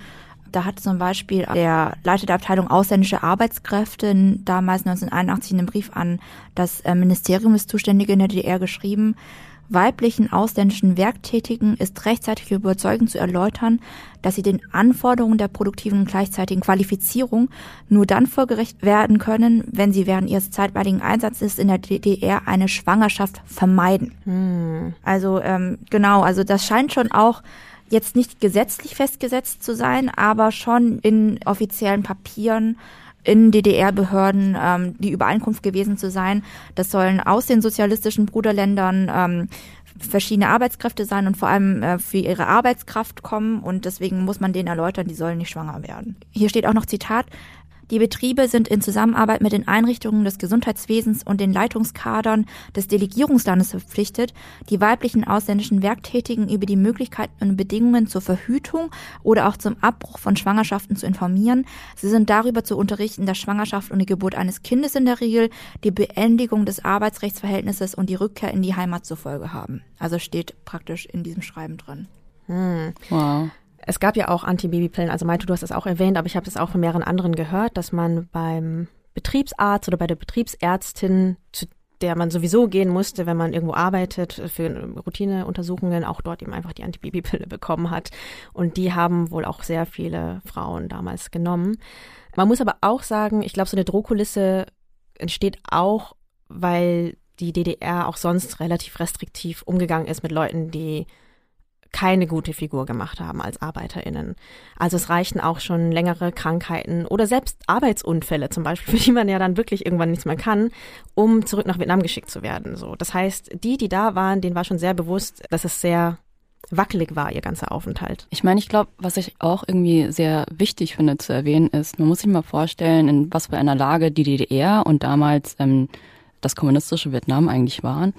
da hat zum Beispiel der Leiter der Abteilung ausländische Arbeitskräfte damals 1981 in einem Brief an das äh, Ministerium des Zuständigen in der DDR geschrieben, weiblichen ausländischen Werktätigen ist rechtzeitig überzeugend zu erläutern, dass sie den Anforderungen der produktiven und gleichzeitigen Qualifizierung nur dann vorgerecht werden können, wenn sie während ihres zeitweiligen Einsatzes in der DDR eine Schwangerschaft vermeiden. Hm. Also ähm, genau, also das scheint schon auch jetzt nicht gesetzlich festgesetzt zu sein, aber schon in offiziellen Papieren in DDR-Behörden ähm, die Übereinkunft gewesen zu sein. Das sollen aus den sozialistischen Bruderländern ähm, verschiedene Arbeitskräfte sein und vor allem äh, für ihre Arbeitskraft kommen und deswegen muss man denen erläutern, die sollen nicht schwanger werden. Hier steht auch noch Zitat, die Betriebe sind in Zusammenarbeit mit den Einrichtungen des Gesundheitswesens und den Leitungskadern des Delegierungslandes verpflichtet, die weiblichen ausländischen Werktätigen über die Möglichkeiten und Bedingungen zur Verhütung oder auch zum Abbruch von Schwangerschaften zu informieren. Sie sind darüber zu unterrichten, dass Schwangerschaft und die Geburt eines Kindes in der Regel die Beendigung des Arbeitsrechtsverhältnisses und die Rückkehr in die Heimat zur Folge haben. Also steht praktisch in diesem Schreiben drin. Hm. Wow. Es gab ja auch Antibabypillen, also Malte, du hast das auch erwähnt, aber ich habe das auch von mehreren anderen gehört, dass man beim Betriebsarzt oder bei der Betriebsärztin, zu der man sowieso gehen musste, wenn man irgendwo arbeitet, für Routineuntersuchungen, auch dort eben einfach die Antibabypille bekommen hat. Und die haben wohl auch sehr viele Frauen damals genommen. Man muss aber auch sagen, ich glaube, so eine Drohkulisse entsteht auch, weil die DDR auch sonst relativ restriktiv umgegangen ist mit Leuten, die keine gute Figur gemacht haben als ArbeiterInnen. Also es reichten auch schon längere Krankheiten oder selbst Arbeitsunfälle zum Beispiel, für die man ja dann wirklich irgendwann nichts mehr kann, um zurück nach Vietnam geschickt zu werden. So, das heißt, die, die da waren, denen war schon sehr bewusst, dass es sehr wackelig war, ihr ganzer Aufenthalt. Ich meine, ich glaube, was ich auch irgendwie sehr wichtig finde zu erwähnen ist, man muss sich mal vorstellen, in was für einer Lage die DDR und damals ähm, das kommunistische Vietnam eigentlich waren.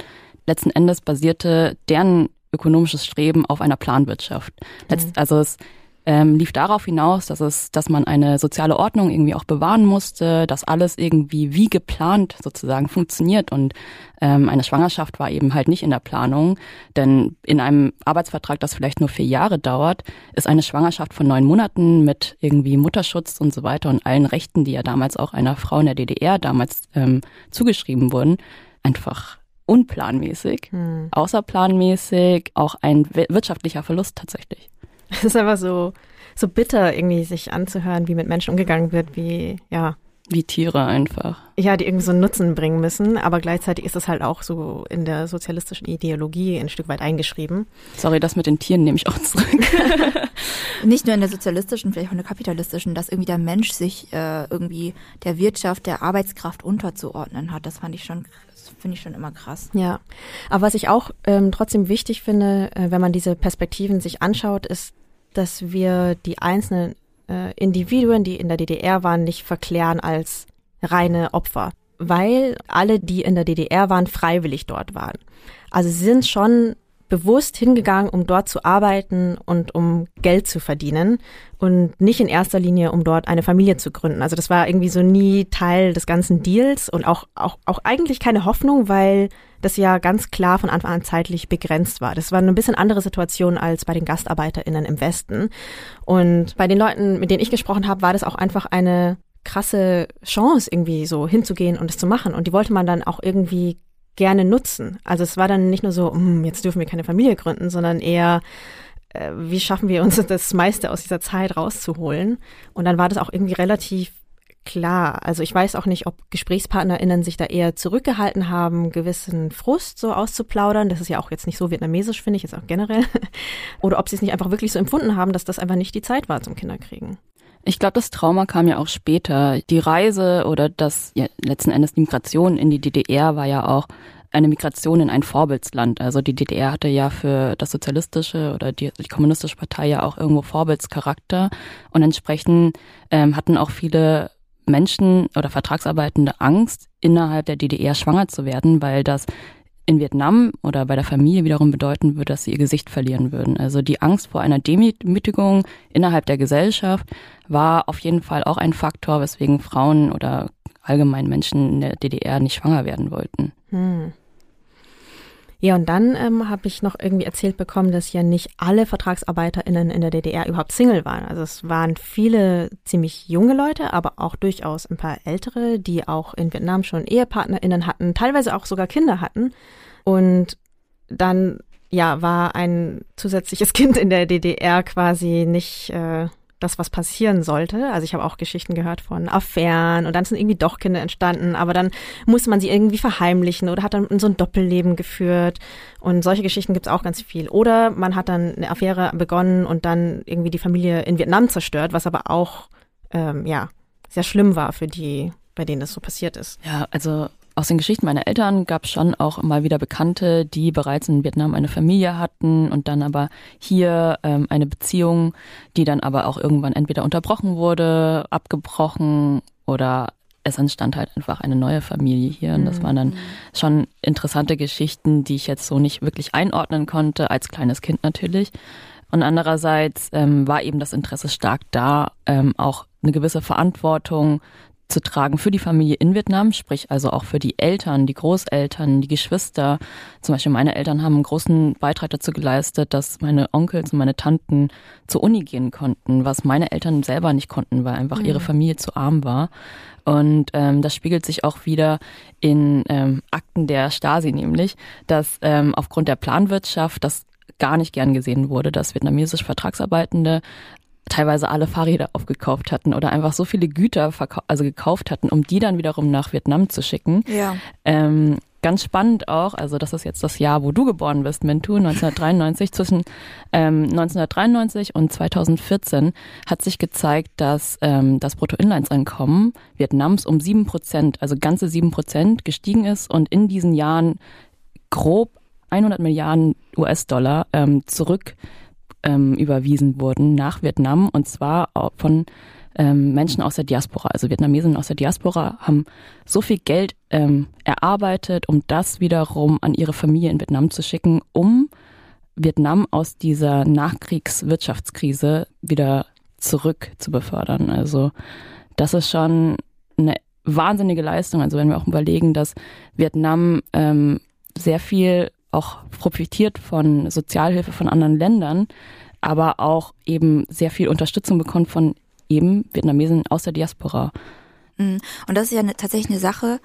Letzten Endes basierte deren ökonomisches Streben auf einer Planwirtschaft. Letzt, mhm. Also es ähm, lief darauf hinaus, dass es, dass man eine soziale Ordnung irgendwie auch bewahren musste, dass alles irgendwie wie geplant sozusagen funktioniert und ähm, eine Schwangerschaft war eben halt nicht in der Planung, denn in einem Arbeitsvertrag, das vielleicht nur vier Jahre dauert, ist eine Schwangerschaft von neun Monaten mit irgendwie Mutterschutz und so weiter und allen Rechten, die ja damals auch einer Frau in der DDR damals ähm, zugeschrieben wurden, einfach unplanmäßig, hm. außerplanmäßig, auch ein wirtschaftlicher Verlust tatsächlich. Es ist einfach so, so bitter, irgendwie sich anzuhören, wie mit Menschen umgegangen wird, wie, ja. Wie Tiere einfach. Ja, die irgendwie so einen Nutzen bringen müssen, aber gleichzeitig ist es halt auch so in der sozialistischen Ideologie ein Stück weit eingeschrieben. Sorry, das mit den Tieren nehme ich auch zurück. Nicht nur in der sozialistischen, vielleicht auch in der kapitalistischen, dass irgendwie der Mensch sich äh, irgendwie der Wirtschaft, der Arbeitskraft unterzuordnen hat. Das fand ich schon finde ich schon immer krass. Ja, aber was ich auch ähm, trotzdem wichtig finde, äh, wenn man diese Perspektiven sich anschaut, ist, dass wir die einzelnen äh, Individuen, die in der DDR waren, nicht verklären als reine Opfer, weil alle, die in der DDR waren, freiwillig dort waren. Also sie sind schon bewusst hingegangen, um dort zu arbeiten und um Geld zu verdienen und nicht in erster Linie, um dort eine Familie zu gründen. Also das war irgendwie so nie Teil des ganzen Deals und auch, auch, auch eigentlich keine Hoffnung, weil das ja ganz klar von Anfang an zeitlich begrenzt war. Das war eine bisschen andere Situation als bei den GastarbeiterInnen im Westen. Und bei den Leuten, mit denen ich gesprochen habe, war das auch einfach eine krasse Chance, irgendwie so hinzugehen und es zu machen. Und die wollte man dann auch irgendwie gerne nutzen. Also es war dann nicht nur so, hm, jetzt dürfen wir keine Familie gründen, sondern eher, äh, wie schaffen wir uns das meiste aus dieser Zeit rauszuholen? Und dann war das auch irgendwie relativ klar. Also ich weiß auch nicht, ob GesprächspartnerInnen sich da eher zurückgehalten haben, gewissen Frust so auszuplaudern. Das ist ja auch jetzt nicht so vietnamesisch, finde ich, jetzt auch generell. Oder ob sie es nicht einfach wirklich so empfunden haben, dass das einfach nicht die Zeit war zum Kinderkriegen. Ich glaube, das Trauma kam ja auch später. Die Reise oder das ja, letzten Endes die Migration in die DDR war ja auch eine Migration in ein Vorbildsland. Also die DDR hatte ja für das sozialistische oder die, die kommunistische Partei ja auch irgendwo Vorbildscharakter und entsprechend ähm, hatten auch viele Menschen oder Vertragsarbeitende Angst, innerhalb der DDR schwanger zu werden, weil das in Vietnam oder bei der Familie wiederum bedeuten würde, dass sie ihr Gesicht verlieren würden. Also die Angst vor einer Demütigung innerhalb der Gesellschaft war auf jeden Fall auch ein Faktor, weswegen Frauen oder allgemein Menschen in der DDR nicht schwanger werden wollten. Hm. Ja, und dann ähm, habe ich noch irgendwie erzählt bekommen, dass ja nicht alle VertragsarbeiterInnen in der DDR überhaupt Single waren. Also es waren viele ziemlich junge Leute, aber auch durchaus ein paar ältere, die auch in Vietnam schon EhepartnerInnen hatten, teilweise auch sogar Kinder hatten. Und dann ja, war ein zusätzliches Kind in der DDR quasi nicht äh, das, was passieren sollte. Also ich habe auch Geschichten gehört von Affären und dann sind irgendwie doch Kinder entstanden, aber dann musste man sie irgendwie verheimlichen oder hat dann so ein Doppelleben geführt. Und solche Geschichten gibt es auch ganz viel. Oder man hat dann eine Affäre begonnen und dann irgendwie die Familie in Vietnam zerstört, was aber auch ähm, ja sehr schlimm war für die, bei denen das so passiert ist. Ja, also aus den Geschichten meiner Eltern gab es schon auch mal wieder Bekannte, die bereits in Vietnam eine Familie hatten und dann aber hier ähm, eine Beziehung, die dann aber auch irgendwann entweder unterbrochen wurde, abgebrochen oder es entstand halt einfach eine neue Familie hier. Und das waren dann mhm. schon interessante Geschichten, die ich jetzt so nicht wirklich einordnen konnte, als kleines Kind natürlich. Und andererseits ähm, war eben das Interesse stark da, ähm, auch eine gewisse Verantwortung zu tragen für die Familie in Vietnam, sprich also auch für die Eltern, die Großeltern, die Geschwister. Zum Beispiel meine Eltern haben einen großen Beitrag dazu geleistet, dass meine Onkels und meine Tanten zur Uni gehen konnten, was meine Eltern selber nicht konnten, weil einfach mhm. ihre Familie zu arm war. Und ähm, das spiegelt sich auch wieder in ähm, Akten der Stasi, nämlich, dass ähm, aufgrund der Planwirtschaft das gar nicht gern gesehen wurde, dass vietnamesische Vertragsarbeitende teilweise alle Fahrräder aufgekauft hatten oder einfach so viele Güter also gekauft hatten, um die dann wiederum nach Vietnam zu schicken. Ja. Ähm, ganz spannend auch, also das ist jetzt das Jahr, wo du geboren bist, Mintu, 1993. Zwischen ähm, 1993 und 2014 hat sich gezeigt, dass ähm, das Bruttoinlandseinkommen Vietnams um sieben Prozent, also ganze sieben Prozent gestiegen ist und in diesen Jahren grob 100 Milliarden US-Dollar ähm, zurück ähm, überwiesen wurden nach Vietnam und zwar von ähm, Menschen aus der Diaspora, also Vietnamesen aus der Diaspora, haben so viel Geld ähm, erarbeitet, um das wiederum an ihre Familie in Vietnam zu schicken, um Vietnam aus dieser Nachkriegswirtschaftskrise wieder zurück zu befördern. Also das ist schon eine wahnsinnige Leistung. Also wenn wir auch überlegen, dass Vietnam ähm, sehr viel auch profitiert von Sozialhilfe von anderen Ländern, aber auch eben sehr viel Unterstützung bekommt von eben Vietnamesen aus der Diaspora. Mhm. Und das ist ja eine, tatsächlich eine Sache,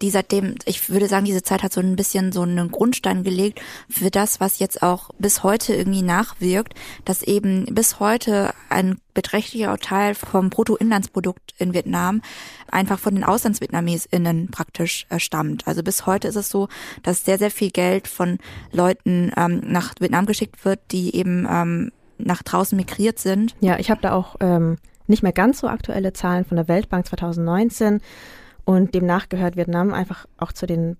die seitdem, ich würde sagen, diese Zeit hat so ein bisschen so einen Grundstein gelegt für das, was jetzt auch bis heute irgendwie nachwirkt, dass eben bis heute ein beträchtlicher Teil vom Bruttoinlandsprodukt in Vietnam einfach von den AuslandsvietnamesInnen praktisch äh, stammt. Also bis heute ist es so, dass sehr, sehr viel Geld von Leuten ähm, nach Vietnam geschickt wird, die eben ähm, nach draußen migriert sind. Ja, ich habe da auch ähm, nicht mehr ganz so aktuelle Zahlen von der Weltbank 2019 und demnach gehört Vietnam einfach auch zu den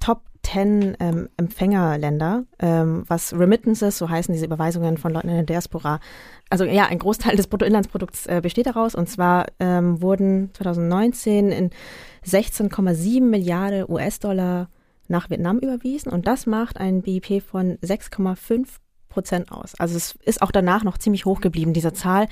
Top 10 ähm, Empfängerländer, ähm, was Remittances, so heißen diese Überweisungen von Leuten in der Diaspora. Also ja, ein Großteil des Bruttoinlandsprodukts äh, besteht daraus und zwar ähm, wurden 2019 in 16,7 Milliarden US-Dollar nach Vietnam überwiesen und das macht ein BIP von 6,5 Prozent aus. Also es ist auch danach noch ziemlich hoch geblieben, diese Zahl.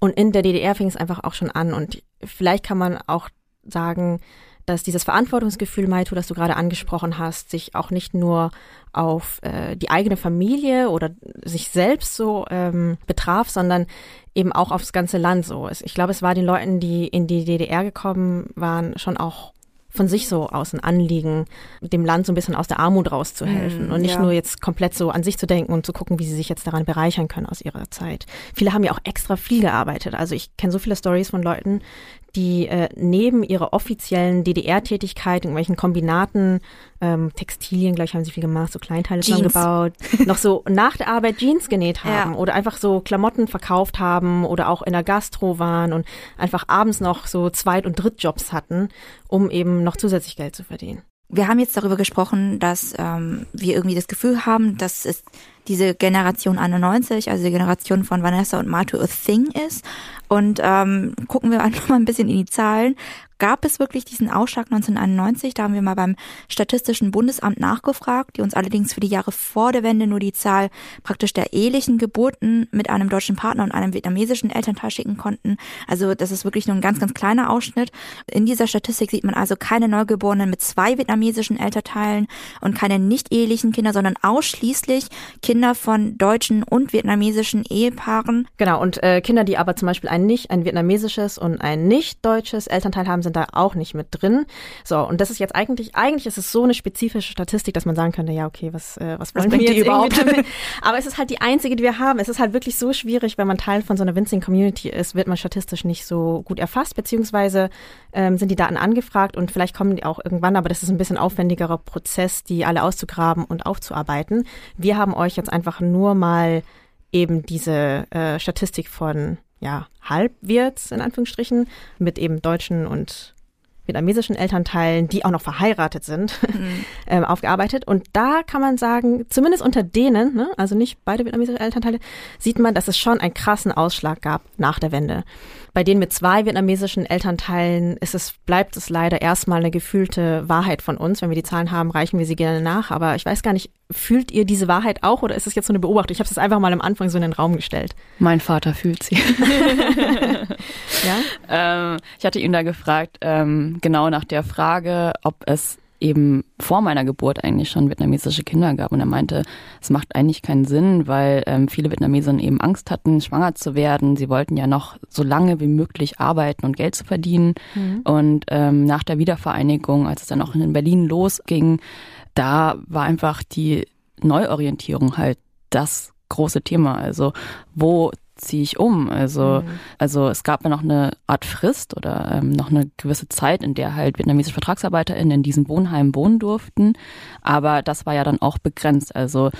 Und in der DDR fing es einfach auch schon an und vielleicht kann man auch sagen, dass dieses Verantwortungsgefühl, Maito, das du gerade angesprochen hast, sich auch nicht nur auf äh, die eigene Familie oder sich selbst so ähm, betraf, sondern eben auch aufs ganze Land so. Ich glaube, es war den Leuten, die in die DDR gekommen waren, schon auch von sich so aus ein Anliegen, dem Land so ein bisschen aus der Armut rauszuhelfen mm, und nicht ja. nur jetzt komplett so an sich zu denken und zu gucken, wie sie sich jetzt daran bereichern können aus ihrer Zeit. Viele haben ja auch extra viel gearbeitet. Also ich kenne so viele Stories von Leuten, die äh, neben ihrer offiziellen DDR-Tätigkeit, irgendwelchen Kombinaten, ähm, Textilien, glaube ich, haben sie viel gemacht, so Kleinteile zusammengebaut, noch so nach der Arbeit Jeans genäht haben ja. oder einfach so Klamotten verkauft haben oder auch in der Gastro waren und einfach abends noch so Zweit- und Drittjobs hatten, um eben noch zusätzlich Geld zu verdienen. Wir haben jetzt darüber gesprochen, dass ähm, wir irgendwie das Gefühl haben, dass es diese Generation 91, also die Generation von Vanessa und Marto a Thing ist. Und ähm, gucken wir einfach mal ein bisschen in die Zahlen gab es wirklich diesen Ausschlag 1991. Da haben wir mal beim Statistischen Bundesamt nachgefragt, die uns allerdings für die Jahre vor der Wende nur die Zahl praktisch der ehelichen Geburten mit einem deutschen Partner und einem vietnamesischen Elternteil schicken konnten. Also das ist wirklich nur ein ganz, ganz kleiner Ausschnitt. In dieser Statistik sieht man also keine Neugeborenen mit zwei vietnamesischen Elternteilen und keine nicht ehelichen Kinder, sondern ausschließlich Kinder von deutschen und vietnamesischen Ehepaaren. Genau, und äh, Kinder, die aber zum Beispiel ein nicht, ein vietnamesisches und ein nicht deutsches Elternteil haben, sind sind da auch nicht mit drin. So, und das ist jetzt eigentlich, eigentlich ist es so eine spezifische Statistik, dass man sagen könnte, ja, okay, was, äh, was wollen was wir jetzt überhaupt damit? Aber es ist halt die einzige, die wir haben. Es ist halt wirklich so schwierig, wenn man Teil von so einer winzigen Community ist, wird man statistisch nicht so gut erfasst, beziehungsweise ähm, sind die Daten angefragt und vielleicht kommen die auch irgendwann, aber das ist ein bisschen aufwendigerer Prozess, die alle auszugraben und aufzuarbeiten. Wir haben euch jetzt einfach nur mal eben diese äh, Statistik von ja, Halbwirts in Anführungsstrichen mit eben deutschen und vietnamesischen Elternteilen, die auch noch verheiratet sind, mhm. ähm, aufgearbeitet. Und da kann man sagen, zumindest unter denen, ne, also nicht beide vietnamesische Elternteile, sieht man, dass es schon einen krassen Ausschlag gab nach der Wende. Bei denen mit zwei vietnamesischen Elternteilen ist es, bleibt es leider erstmal eine gefühlte Wahrheit von uns. Wenn wir die Zahlen haben, reichen wir sie gerne nach. Aber ich weiß gar nicht, fühlt ihr diese Wahrheit auch oder ist es jetzt so eine Beobachtung? Ich habe es einfach mal am Anfang so in den Raum gestellt. Mein Vater fühlt sie. ja? Ähm, ich hatte ihn da gefragt, ähm, genau nach der Frage, ob es eben vor meiner Geburt eigentlich schon vietnamesische Kinder gab. Und er meinte, es macht eigentlich keinen Sinn, weil ähm, viele Vietnamesen eben Angst hatten, schwanger zu werden. Sie wollten ja noch so lange wie möglich arbeiten und Geld zu verdienen. Mhm. Und ähm, nach der Wiedervereinigung, als es dann auch in Berlin losging, da war einfach die Neuorientierung halt das große Thema. Also wo ziehe ich um? Also, mhm. also es gab ja noch eine Art Frist oder ähm, noch eine gewisse Zeit, in der halt vietnamesische VertragsarbeiterInnen in diesen Wohnheimen wohnen durften. Aber das war ja dann auch begrenzt. Also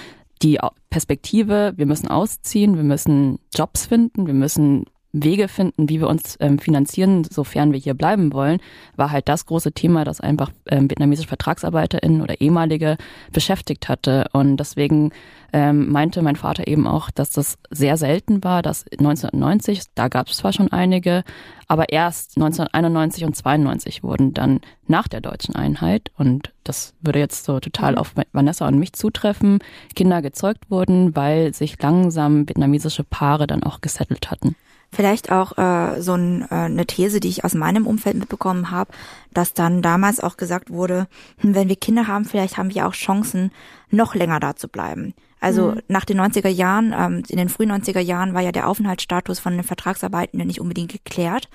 die Perspektive, wir müssen ausziehen, wir müssen Jobs finden, wir müssen Wege finden, wie wir uns ähm, finanzieren, sofern wir hier bleiben wollen, war halt das große Thema, das einfach ähm, vietnamesische VertragsarbeiterInnen oder ehemalige beschäftigt hatte. Und deswegen ähm, meinte mein Vater eben auch, dass das sehr selten war, dass 1990, da gab es zwar schon einige, aber erst 1991 und 92 wurden dann nach der deutschen Einheit, und das würde jetzt so total auf Vanessa und mich zutreffen, Kinder gezeugt wurden, weil sich langsam vietnamesische Paare dann auch gesettelt hatten. Vielleicht auch äh, so ein, äh, eine These, die ich aus meinem Umfeld mitbekommen habe, dass dann damals auch gesagt wurde, hm, wenn wir Kinder haben, vielleicht haben wir auch Chancen, noch länger da zu bleiben. Also mhm. nach den 90er Jahren, ähm, in den frühen 90er Jahren war ja der Aufenthaltsstatus von den Vertragsarbeitenden nicht unbedingt geklärt.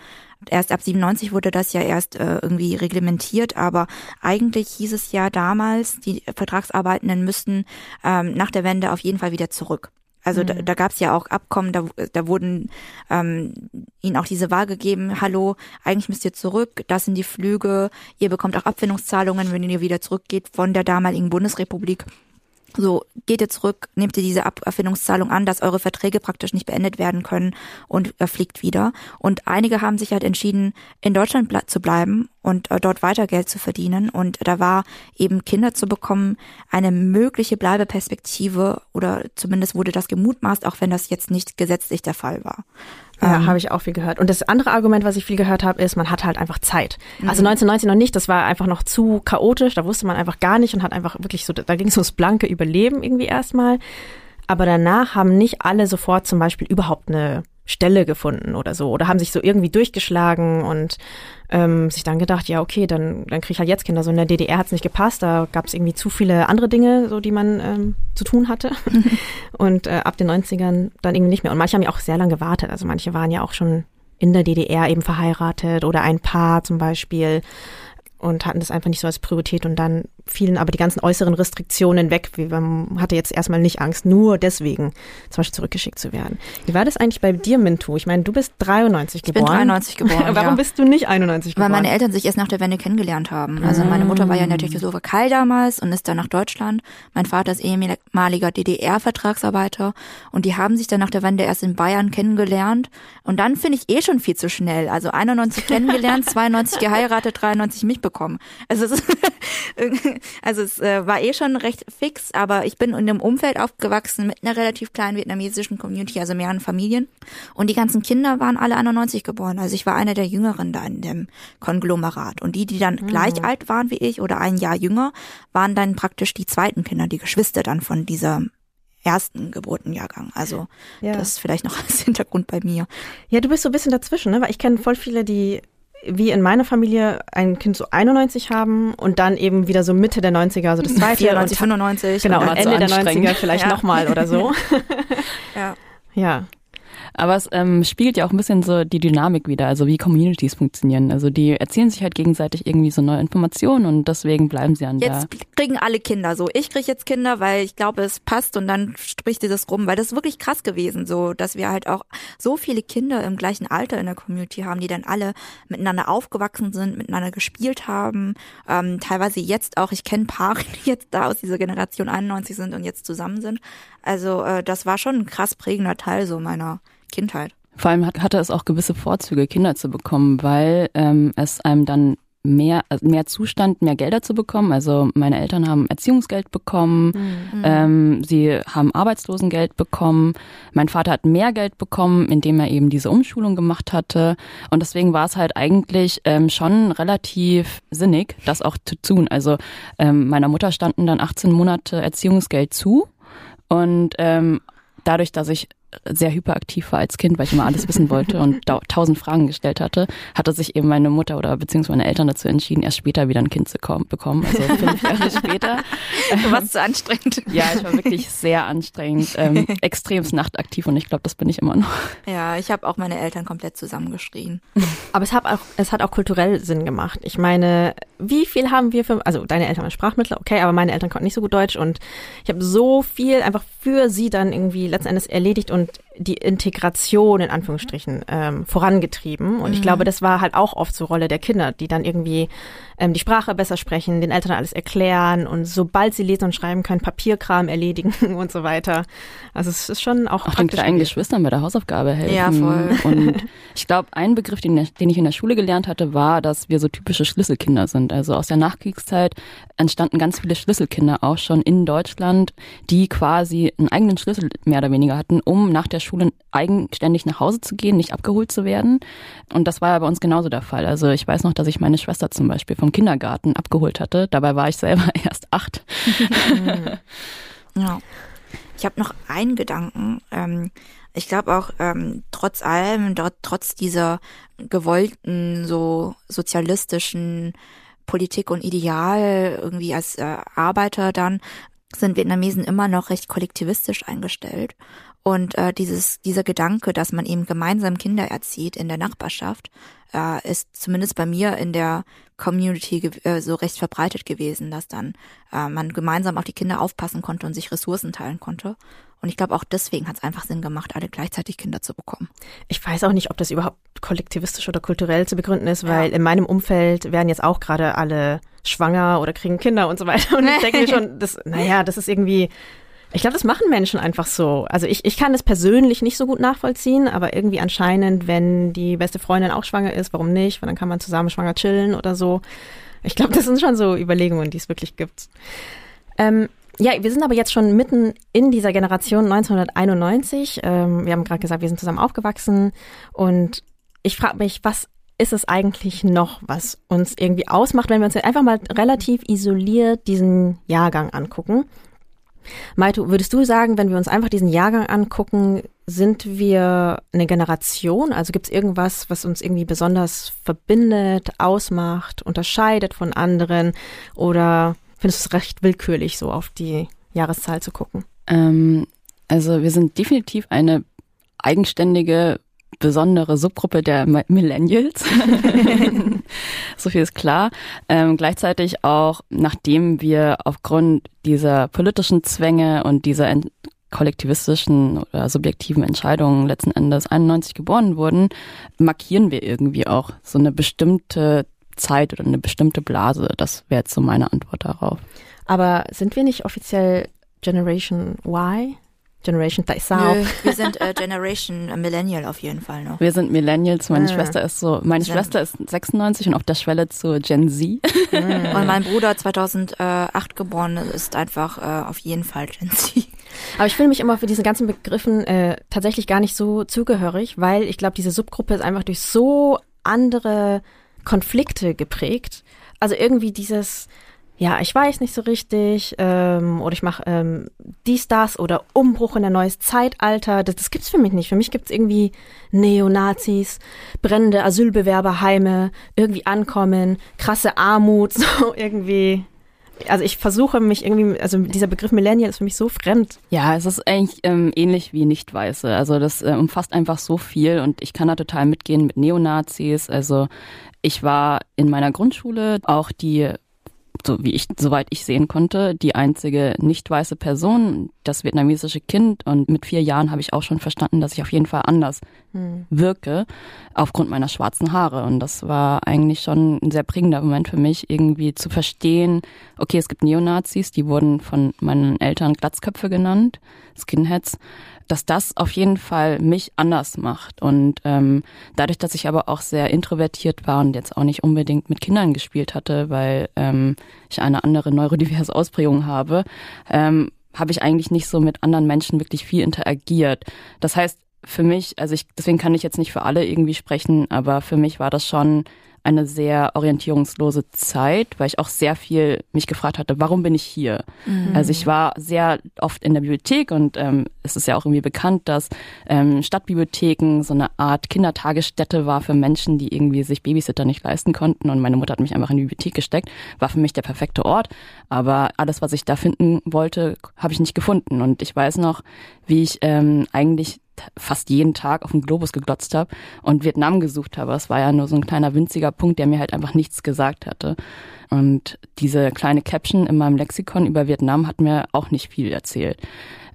Erst ab 97 wurde das ja erst äh, irgendwie reglementiert, aber eigentlich hieß es ja damals, die Vertragsarbeitenden müssten ähm, nach der Wende auf jeden Fall wieder zurück. Also mhm. da, da gab es ja auch Abkommen, da, da wurden ähm, ihnen auch diese Wahl gegeben, hallo, eigentlich müsst ihr zurück, das sind die Flüge, ihr bekommt auch Abfindungszahlungen, wenn ihr wieder zurückgeht von der damaligen Bundesrepublik. So, geht ihr zurück, nehmt ihr diese Abfindungszahlung an, dass eure Verträge praktisch nicht beendet werden können und fliegt wieder. Und einige haben sich halt entschieden, in Deutschland zu bleiben und äh, dort weiter Geld zu verdienen. Und da war eben Kinder zu bekommen eine mögliche Bleibeperspektive oder zumindest wurde das gemutmaßt, auch wenn das jetzt nicht gesetzlich der Fall war. Ja, ähm, habe ich auch viel gehört. Und das andere Argument, was ich viel gehört habe, ist, man hat halt einfach Zeit. Mhm. Also 1990 noch nicht, das war einfach noch zu chaotisch, da wusste man einfach gar nicht und hat einfach wirklich so, da ging es ums blanke Überleben irgendwie erstmal. Aber danach haben nicht alle sofort zum Beispiel überhaupt eine Stelle gefunden oder so oder haben sich so irgendwie durchgeschlagen und ähm, sich dann gedacht, ja okay, dann dann kriege ich halt jetzt Kinder. So in der DDR hat es nicht gepasst, da gab es irgendwie zu viele andere Dinge, so die man ähm, zu tun hatte und äh, ab den 90ern dann irgendwie nicht mehr. Und manche haben ja auch sehr lange gewartet. Also manche waren ja auch schon in der DDR eben verheiratet oder ein Paar zum Beispiel und hatten das einfach nicht so als Priorität und dann fielen aber die ganzen äußeren Restriktionen weg. Man hatte jetzt erstmal nicht Angst, nur deswegen zum Beispiel zurückgeschickt zu werden. Wie war das eigentlich bei dir, Mintu? Ich meine, du bist 93 geboren. Ich bin 93 geboren. Warum ja. bist du nicht 91 geboren? Weil meine Eltern sich erst nach der Wende kennengelernt haben. Also meine Mutter war ja in der Tschechoslowakei damals und ist dann nach Deutschland. Mein Vater ist ehemaliger DDR-Vertragsarbeiter und die haben sich dann nach der Wende erst in Bayern kennengelernt. Und dann finde ich eh schon viel zu schnell. Also 91 kennengelernt, 92 geheiratet, 93 mich bekommen. Also es, ist also es äh, war eh schon recht fix, aber ich bin in einem Umfeld aufgewachsen mit einer relativ kleinen vietnamesischen Community, also mehreren Familien. Und die ganzen Kinder waren alle 91 geboren. Also ich war einer der Jüngeren da in dem Konglomerat. Und die, die dann mhm. gleich alt waren wie ich oder ein Jahr jünger, waren dann praktisch die zweiten Kinder, die Geschwister dann von dieser ersten Geburtenjahrgang. Also ja. das ist vielleicht noch als Hintergrund bei mir. Ja, du bist so ein bisschen dazwischen, ne? Weil ich kenne voll viele, die wie in meiner Familie ein Kind so 91 haben und dann eben wieder so Mitte der 90er, also das zweite. 94, 95. Genau, und Ende der 90er vielleicht ja. nochmal oder so. ja. Ja. Aber es ähm, spiegelt ja auch ein bisschen so die Dynamik wieder, also wie Communities funktionieren. Also die erzählen sich halt gegenseitig irgendwie so neue Informationen und deswegen bleiben sie an Jetzt kriegen alle Kinder so. Ich kriege jetzt Kinder, weil ich glaube, es passt und dann spricht sie das rum, weil das ist wirklich krass gewesen, so dass wir halt auch so viele Kinder im gleichen Alter in der Community haben, die dann alle miteinander aufgewachsen sind, miteinander gespielt haben. Ähm, teilweise jetzt auch, ich kenne Paare, die jetzt da aus dieser Generation 91 sind und jetzt zusammen sind. Also äh, das war schon ein krass prägender Teil so meiner Kindheit. Vor allem hat, hatte es auch gewisse Vorzüge, Kinder zu bekommen, weil ähm, es einem dann mehr, also mehr Zustand, mehr Gelder zu bekommen. Also meine Eltern haben Erziehungsgeld bekommen, mhm. ähm, sie haben Arbeitslosengeld bekommen. Mein Vater hat mehr Geld bekommen, indem er eben diese Umschulung gemacht hatte. Und deswegen war es halt eigentlich ähm, schon relativ sinnig, das auch zu tun. Also ähm, meiner Mutter standen dann 18 Monate Erziehungsgeld zu. Und ähm, dadurch, dass ich sehr hyperaktiv war als Kind, weil ich immer alles wissen wollte und tausend Fragen gestellt hatte, hatte sich eben meine Mutter oder beziehungsweise meine Eltern dazu entschieden, erst später wieder ein Kind zu bekommen, also fünf Jahre später. Du warst zu anstrengend. Ja, ich war wirklich sehr anstrengend, ähm, extremst nachtaktiv und ich glaube, das bin ich immer noch. Ja, ich habe auch meine Eltern komplett zusammengeschrien. Aber es hat auch, es hat auch kulturell Sinn gemacht. Ich meine, wie viel haben wir für, also deine Eltern waren Sprachmittler, okay, aber meine Eltern konnten nicht so gut Deutsch und ich habe so viel einfach für sie dann irgendwie letzten Endes erledigt und und die Integration in Anführungsstrichen ähm, vorangetrieben. Und mhm. ich glaube, das war halt auch oft so Rolle der Kinder, die dann irgendwie ähm, die Sprache besser sprechen, den Eltern alles erklären und sobald sie lesen und schreiben können, Papierkram erledigen und so weiter. Also es ist schon auch, auch den kleinen Geschwistern bei der Hausaufgabe helfen. Ja, voll. Und ich glaube, ein Begriff, den, den ich in der Schule gelernt hatte, war, dass wir so typische Schlüsselkinder sind. Also aus der Nachkriegszeit entstanden ganz viele Schlüsselkinder auch schon in Deutschland, die quasi einen eigenen Schlüssel mehr oder weniger hatten, um nach der Schule eigenständig nach Hause zu gehen, nicht abgeholt zu werden. Und das war ja bei uns genauso der Fall. Also ich weiß noch, dass ich meine Schwester zum Beispiel vom Kindergarten abgeholt hatte. Dabei war ich selber erst acht. ja. Ich habe noch einen Gedanken. Ähm, ich glaube auch, ähm, trotz allem, trotz dieser gewollten, so sozialistischen Politik und Ideal irgendwie als äh, Arbeiter dann, sind Vietnamesen immer noch recht kollektivistisch eingestellt. Und äh, dieses, dieser Gedanke, dass man eben gemeinsam Kinder erzieht in der Nachbarschaft, äh, ist zumindest bei mir in der Community äh, so recht verbreitet gewesen, dass dann äh, man gemeinsam auf die Kinder aufpassen konnte und sich Ressourcen teilen konnte. Und ich glaube, auch deswegen hat es einfach Sinn gemacht, alle gleichzeitig Kinder zu bekommen. Ich weiß auch nicht, ob das überhaupt kollektivistisch oder kulturell zu begründen ist, weil ja. in meinem Umfeld werden jetzt auch gerade alle schwanger oder kriegen Kinder und so weiter. Und ich denke mir schon, das, naja, das ist irgendwie ich glaube, das machen Menschen einfach so. Also ich, ich kann es persönlich nicht so gut nachvollziehen, aber irgendwie anscheinend, wenn die beste Freundin auch schwanger ist, warum nicht? Weil dann kann man zusammen schwanger chillen oder so. Ich glaube, das sind schon so Überlegungen, die es wirklich gibt. Ähm, ja, wir sind aber jetzt schon mitten in dieser Generation 1991. Ähm, wir haben gerade gesagt, wir sind zusammen aufgewachsen und ich frage mich, was ist es eigentlich noch, was uns irgendwie ausmacht, wenn wir uns jetzt einfach mal relativ isoliert diesen Jahrgang angucken? Maito, würdest du sagen, wenn wir uns einfach diesen Jahrgang angucken, sind wir eine Generation? Also gibt es irgendwas, was uns irgendwie besonders verbindet, ausmacht, unterscheidet von anderen? Oder findest du es recht willkürlich, so auf die Jahreszahl zu gucken? Ähm, also wir sind definitiv eine eigenständige besondere Subgruppe der Millennials. so viel ist klar. Ähm, gleichzeitig auch, nachdem wir aufgrund dieser politischen Zwänge und dieser kollektivistischen oder subjektiven Entscheidungen letzten Endes 91 geboren wurden, markieren wir irgendwie auch so eine bestimmte Zeit oder eine bestimmte Blase. Das wäre jetzt so meine Antwort darauf. Aber sind wir nicht offiziell Generation Y? Generation Taisao. Nö, wir sind äh, Generation Millennial auf jeden Fall noch. Wir sind Millennials. Meine ah. Schwester ist so, meine ja. Schwester ist 96 und auf der Schwelle zu Gen Z. Mhm. und mein Bruder 2008 geboren ist einfach äh, auf jeden Fall Gen Z. Aber ich fühle mich immer für diese ganzen Begriffen äh, tatsächlich gar nicht so zugehörig, weil ich glaube, diese Subgruppe ist einfach durch so andere Konflikte geprägt. Also irgendwie dieses ja, ich weiß nicht so richtig, ähm, oder ich mache ähm, dies, das oder Umbruch in ein neues Zeitalter. Das, das gibt's für mich nicht. Für mich gibt's irgendwie Neonazis, brennende Asylbewerberheime, irgendwie ankommen, krasse Armut, so irgendwie. Also ich versuche mich irgendwie, also dieser Begriff Millennial ist für mich so fremd. Ja, es ist eigentlich ähm, ähnlich wie Nicht-Weiße. Also das äh, umfasst einfach so viel und ich kann da total mitgehen mit Neonazis. Also ich war in meiner Grundschule auch die so wie ich, soweit ich sehen konnte, die einzige nicht weiße Person, das vietnamesische Kind. Und mit vier Jahren habe ich auch schon verstanden, dass ich auf jeden Fall anders hm. wirke, aufgrund meiner schwarzen Haare. Und das war eigentlich schon ein sehr prägender Moment für mich, irgendwie zu verstehen, okay, es gibt Neonazis, die wurden von meinen Eltern Glatzköpfe genannt, Skinheads. Dass das auf jeden Fall mich anders macht. Und ähm, dadurch, dass ich aber auch sehr introvertiert war und jetzt auch nicht unbedingt mit Kindern gespielt hatte, weil ähm, ich eine andere neurodiverse Ausprägung habe, ähm, habe ich eigentlich nicht so mit anderen Menschen wirklich viel interagiert. Das heißt, für mich, also ich, deswegen kann ich jetzt nicht für alle irgendwie sprechen, aber für mich war das schon eine sehr orientierungslose Zeit, weil ich auch sehr viel mich gefragt hatte, warum bin ich hier? Mhm. Also ich war sehr oft in der Bibliothek und ähm, es ist ja auch irgendwie bekannt, dass ähm, Stadtbibliotheken so eine Art Kindertagesstätte war für Menschen, die irgendwie sich Babysitter nicht leisten konnten und meine Mutter hat mich einfach in die Bibliothek gesteckt, war für mich der perfekte Ort, aber alles, was ich da finden wollte, habe ich nicht gefunden und ich weiß noch, wie ich ähm, eigentlich fast jeden Tag auf den Globus geglotzt habe und Vietnam gesucht habe. Es war ja nur so ein kleiner winziger Punkt, der mir halt einfach nichts gesagt hatte. Und diese kleine Caption in meinem Lexikon über Vietnam hat mir auch nicht viel erzählt.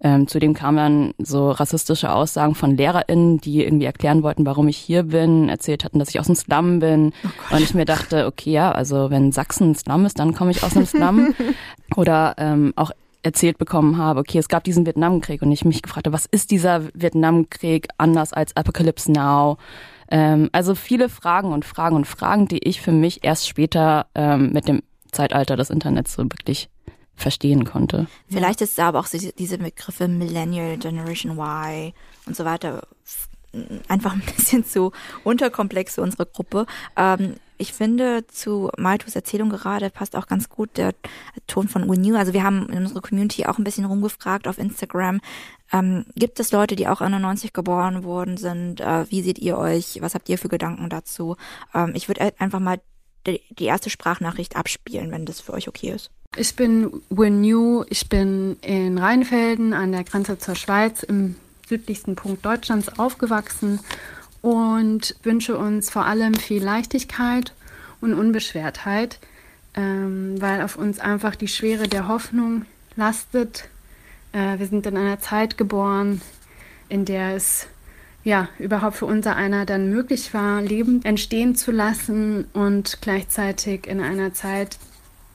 Ähm, zudem kamen dann so rassistische Aussagen von LehrerInnen, die irgendwie erklären wollten, warum ich hier bin, erzählt hatten, dass ich aus dem Slum bin. Oh und ich mir dachte, okay, ja, also wenn Sachsen ein Slum ist, dann komme ich aus dem Slum. Oder ähm, auch erzählt bekommen habe, okay, es gab diesen Vietnamkrieg und ich mich gefragt habe, was ist dieser Vietnamkrieg anders als Apocalypse Now? Ähm, also viele Fragen und Fragen und Fragen, die ich für mich erst später ähm, mit dem Zeitalter des Internets so wirklich verstehen konnte. Vielleicht ist da aber auch diese Begriffe Millennial, Generation Y und so weiter einfach ein bisschen zu unterkomplex für unsere Gruppe. Ähm, ich finde, zu Maltus Erzählung gerade passt auch ganz gut der Ton von We Also wir haben in unserer Community auch ein bisschen rumgefragt auf Instagram. Ähm, gibt es Leute, die auch 91 geboren worden sind? Äh, wie seht ihr euch? Was habt ihr für Gedanken dazu? Ähm, ich würde einfach mal die, die erste Sprachnachricht abspielen, wenn das für euch okay ist. Ich bin New. Ich bin in Rheinfelden an der Grenze zur Schweiz im südlichsten Punkt Deutschlands aufgewachsen und wünsche uns vor allem viel Leichtigkeit und Unbeschwertheit, ähm, weil auf uns einfach die Schwere der Hoffnung lastet. Äh, wir sind in einer Zeit geboren, in der es ja überhaupt für unser einer dann möglich war, Leben entstehen zu lassen und gleichzeitig in einer Zeit,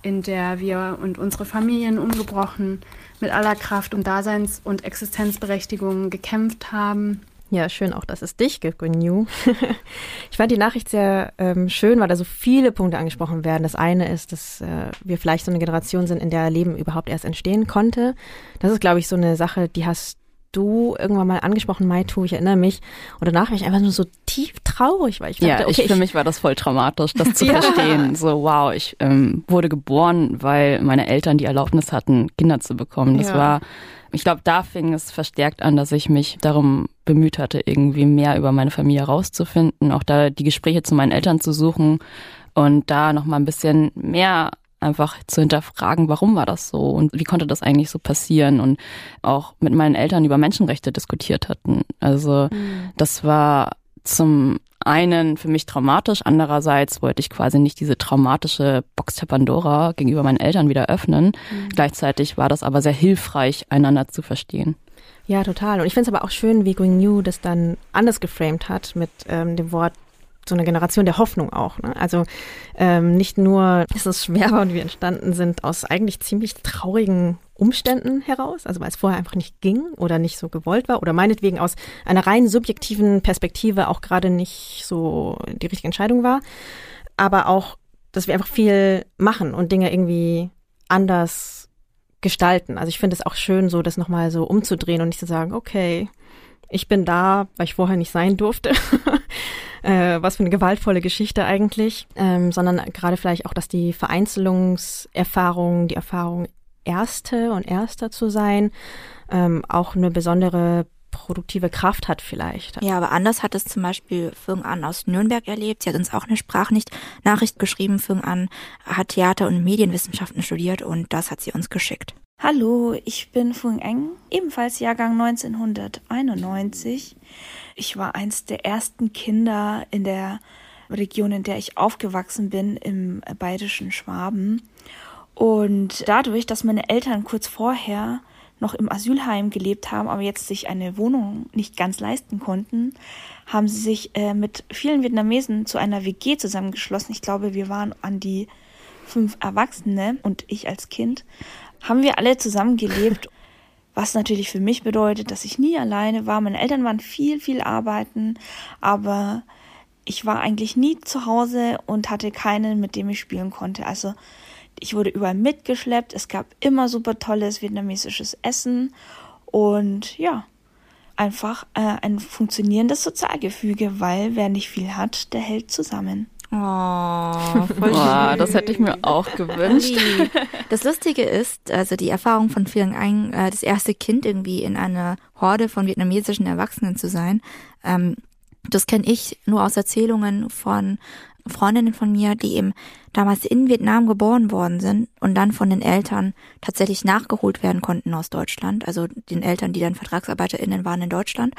in der wir und unsere Familien ungebrochen mit aller Kraft um Daseins- und Existenzberechtigung gekämpft haben. Ja, schön auch, dass es dich gibt, New. ich fand die Nachricht sehr ähm, schön, weil da so viele Punkte angesprochen werden. Das eine ist, dass äh, wir vielleicht so eine Generation sind, in der Leben überhaupt erst entstehen konnte. Das ist, glaube ich, so eine Sache, die hast du irgendwann mal angesprochen, Maitu, ich erinnere mich. Und danach war ich einfach nur so tief traurig, weil ich dachte, ja, ich, okay, für mich war das voll traumatisch, das zu ja. verstehen. So, wow, ich ähm, wurde geboren, weil meine Eltern die Erlaubnis hatten, Kinder zu bekommen. Das ja. war, ich glaube, da fing es verstärkt an, dass ich mich darum bemüht hatte, irgendwie mehr über meine Familie herauszufinden, auch da die Gespräche zu meinen Eltern zu suchen und da noch mal ein bisschen mehr einfach zu hinterfragen, warum war das so und wie konnte das eigentlich so passieren und auch mit meinen Eltern über Menschenrechte diskutiert hatten. Also mhm. das war zum einen für mich traumatisch, andererseits wollte ich quasi nicht diese traumatische Box der Pandora gegenüber meinen Eltern wieder öffnen. Mhm. Gleichzeitig war das aber sehr hilfreich, einander zu verstehen. Ja, total. Und ich finde es aber auch schön, wie Going New das dann anders geframed hat mit ähm, dem Wort so eine Generation der Hoffnung auch. Ne? Also ähm, nicht nur ist es schwer war und wir entstanden sind aus eigentlich ziemlich traurigen Umständen heraus, also weil es vorher einfach nicht ging oder nicht so gewollt war oder meinetwegen aus einer rein subjektiven Perspektive auch gerade nicht so die richtige Entscheidung war, aber auch, dass wir einfach viel machen und Dinge irgendwie anders gestalten. Also ich finde es auch schön, so das nochmal so umzudrehen und nicht zu sagen, okay, ich bin da, weil ich vorher nicht sein durfte. äh, was für eine gewaltvolle Geschichte eigentlich, ähm, sondern gerade vielleicht auch, dass die Vereinzelungserfahrung, die Erfahrung Erste und Erster zu sein, ähm, auch eine besondere produktive Kraft hat vielleicht. Ja, aber anders hat es zum Beispiel Fung An aus Nürnberg erlebt. Sie hat uns auch eine Sprachnachricht geschrieben. Fung An hat Theater- und Medienwissenschaften studiert und das hat sie uns geschickt. Hallo, ich bin Fung Eng, ebenfalls Jahrgang 1991. Ich war eins der ersten Kinder in der Region, in der ich aufgewachsen bin, im bayerischen Schwaben. Und dadurch, dass meine Eltern kurz vorher noch im Asylheim gelebt haben, aber jetzt sich eine Wohnung nicht ganz leisten konnten, haben sie sich äh, mit vielen Vietnamesen zu einer WG zusammengeschlossen. Ich glaube, wir waren an die fünf Erwachsene und ich als Kind haben wir alle zusammengelebt. was natürlich für mich bedeutet, dass ich nie alleine war. Meine Eltern waren viel, viel arbeiten, aber ich war eigentlich nie zu Hause und hatte keinen, mit dem ich spielen konnte. Also ich wurde überall mitgeschleppt. Es gab immer super tolles vietnamesisches Essen und ja, einfach äh, ein funktionierendes Sozialgefüge, weil wer nicht viel hat, der hält zusammen. Oh, voll oh, das hätte ich mir auch gewünscht. Das Lustige ist, also die Erfahrung von Phiang Anh, äh, das erste Kind irgendwie in einer Horde von vietnamesischen Erwachsenen zu sein, ähm, das kenne ich nur aus Erzählungen von Freundinnen von mir, die eben damals in Vietnam geboren worden sind und dann von den Eltern tatsächlich nachgeholt werden konnten aus Deutschland, also den Eltern, die dann VertragsarbeiterInnen waren in Deutschland.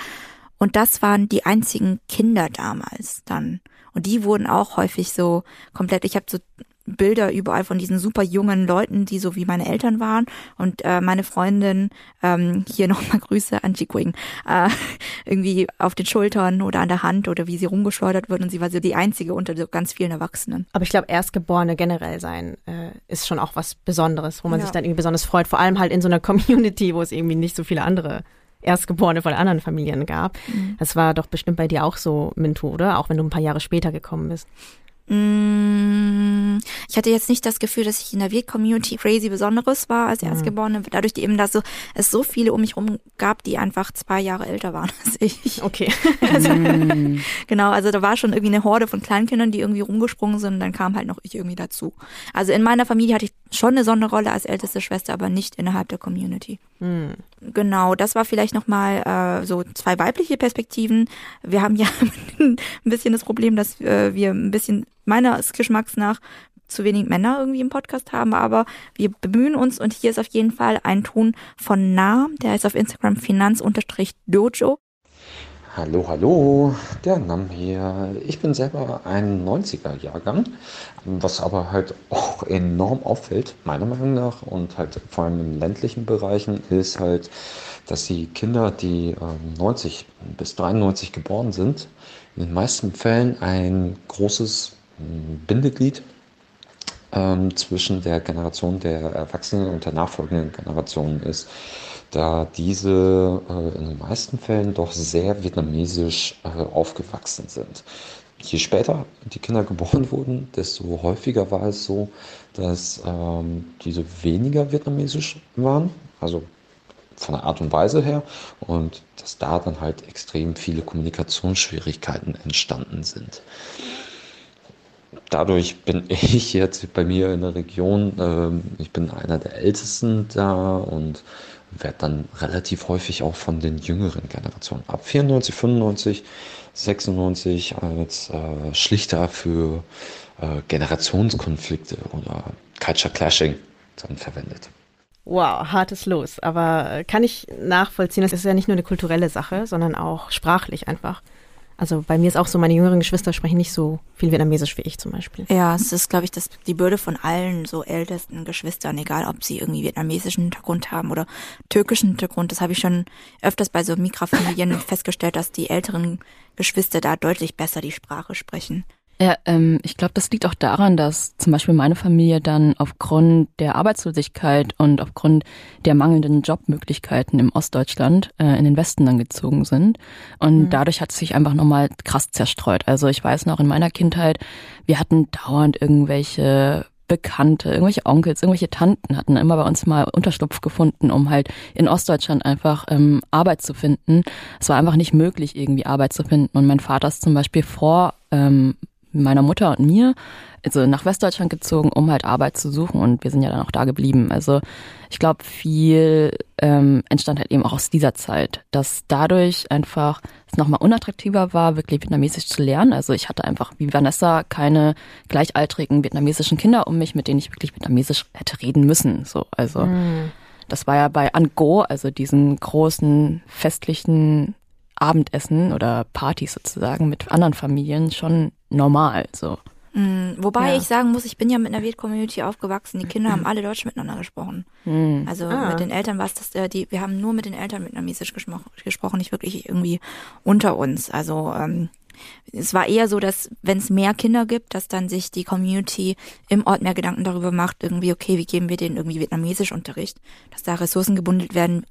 Und das waren die einzigen Kinder damals dann. Und die wurden auch häufig so komplett, ich habe so Bilder überall von diesen super jungen Leuten, die so wie meine Eltern waren. Und äh, meine Freundin, ähm, hier nochmal Grüße an Jiquing, äh, irgendwie auf den Schultern oder an der Hand oder wie sie rumgeschleudert wird. Und sie war so die einzige unter so ganz vielen Erwachsenen. Aber ich glaube, Erstgeborene generell sein äh, ist schon auch was Besonderes, wo man ja. sich dann irgendwie besonders freut. Vor allem halt in so einer Community, wo es irgendwie nicht so viele andere Erstgeborene von anderen Familien gab. Mhm. Das war doch bestimmt bei dir auch so, Minto, oder? Auch wenn du ein paar Jahre später gekommen bist. Mm, ich hatte jetzt nicht das Gefühl, dass ich in der Wirt-Community crazy Besonderes war als Erstgeborene, dadurch eben, dass so, es so viele um mich rum gab, die einfach zwei Jahre älter waren als ich. Okay. Also, mm. Genau, also da war schon irgendwie eine Horde von Kleinkindern, die irgendwie rumgesprungen sind und dann kam halt noch ich irgendwie dazu. Also in meiner Familie hatte ich schon eine Sonderrolle als älteste Schwester, aber nicht innerhalb der Community. Mm. Genau, das war vielleicht nochmal äh, so zwei weibliche Perspektiven. Wir haben ja ein bisschen das Problem, dass äh, wir ein bisschen meines Geschmacks nach zu wenig Männer irgendwie im Podcast haben, aber wir bemühen uns und hier ist auf jeden Fall ein Ton von Nah, der ist auf Instagram finanz-dojo. Hallo, hallo, der Nam hier. Ich bin selber ein 90er-Jahrgang, was aber halt auch enorm auffällt, meiner Meinung nach, und halt vor allem in ländlichen Bereichen, ist halt, dass die Kinder, die 90 ähm, bis 93 geboren sind, in den meisten Fällen ein großes Bindeglied ähm, zwischen der Generation der Erwachsenen und der nachfolgenden Generation ist, da diese äh, in den meisten Fällen doch sehr vietnamesisch äh, aufgewachsen sind. Je später die Kinder geboren wurden, desto häufiger war es so, dass ähm, diese weniger vietnamesisch waren, also von der Art und Weise her, und dass da dann halt extrem viele Kommunikationsschwierigkeiten entstanden sind dadurch bin ich jetzt bei mir in der Region, ähm, ich bin einer der Ältesten da und werde dann relativ häufig auch von den jüngeren Generationen ab 94, 95, 96 als äh, Schlichter für äh, Generationskonflikte oder Culture Clashing dann verwendet. Wow, hartes Los. Aber kann ich nachvollziehen, das ist ja nicht nur eine kulturelle Sache, sondern auch sprachlich einfach. Also bei mir ist auch so, meine jüngeren Geschwister sprechen nicht so viel Vietnamesisch wie ich zum Beispiel. Ja, es ist, glaube ich, das, die Bürde von allen so ältesten Geschwistern, egal ob sie irgendwie vietnamesischen Hintergrund haben oder türkischen Hintergrund. Das habe ich schon öfters bei so Migrafamilien festgestellt, dass die älteren Geschwister da deutlich besser die Sprache sprechen. Ja, ähm, ich glaube, das liegt auch daran, dass zum Beispiel meine Familie dann aufgrund der Arbeitslosigkeit und aufgrund der mangelnden Jobmöglichkeiten im Ostdeutschland äh, in den Westen dann gezogen sind. Und mhm. dadurch hat es sich einfach nochmal krass zerstreut. Also ich weiß noch in meiner Kindheit, wir hatten dauernd irgendwelche Bekannte, irgendwelche Onkels, irgendwelche Tanten hatten immer bei uns mal Unterschlupf gefunden, um halt in Ostdeutschland einfach ähm, Arbeit zu finden. Es war einfach nicht möglich, irgendwie Arbeit zu finden. Und mein Vater ist zum Beispiel vor ähm, meiner Mutter und mir also nach Westdeutschland gezogen, um halt Arbeit zu suchen und wir sind ja dann auch da geblieben. Also ich glaube, viel ähm, entstand halt eben auch aus dieser Zeit, dass dadurch einfach es nochmal unattraktiver war, wirklich vietnamesisch zu lernen. Also ich hatte einfach wie Vanessa keine gleichaltrigen vietnamesischen Kinder um mich, mit denen ich wirklich vietnamesisch hätte reden müssen. So, also mm. das war ja bei Ango, also diesen großen festlichen Abendessen oder Partys sozusagen mit anderen Familien schon normal. So. Mhm, wobei ja. ich sagen muss, ich bin ja mit einer Wirt-Community aufgewachsen. Die Kinder haben alle Deutsch miteinander gesprochen. Mhm. Also ah. mit den Eltern war es das, äh, die, wir haben nur mit den Eltern Vietnamesisch gesprochen, nicht wirklich irgendwie unter uns. Also ähm, es war eher so, dass wenn es mehr Kinder gibt, dass dann sich die Community im Ort mehr Gedanken darüber macht, irgendwie, okay, wie geben wir denen irgendwie Vietnamesisch Unterricht, dass da Ressourcen gebundelt werden,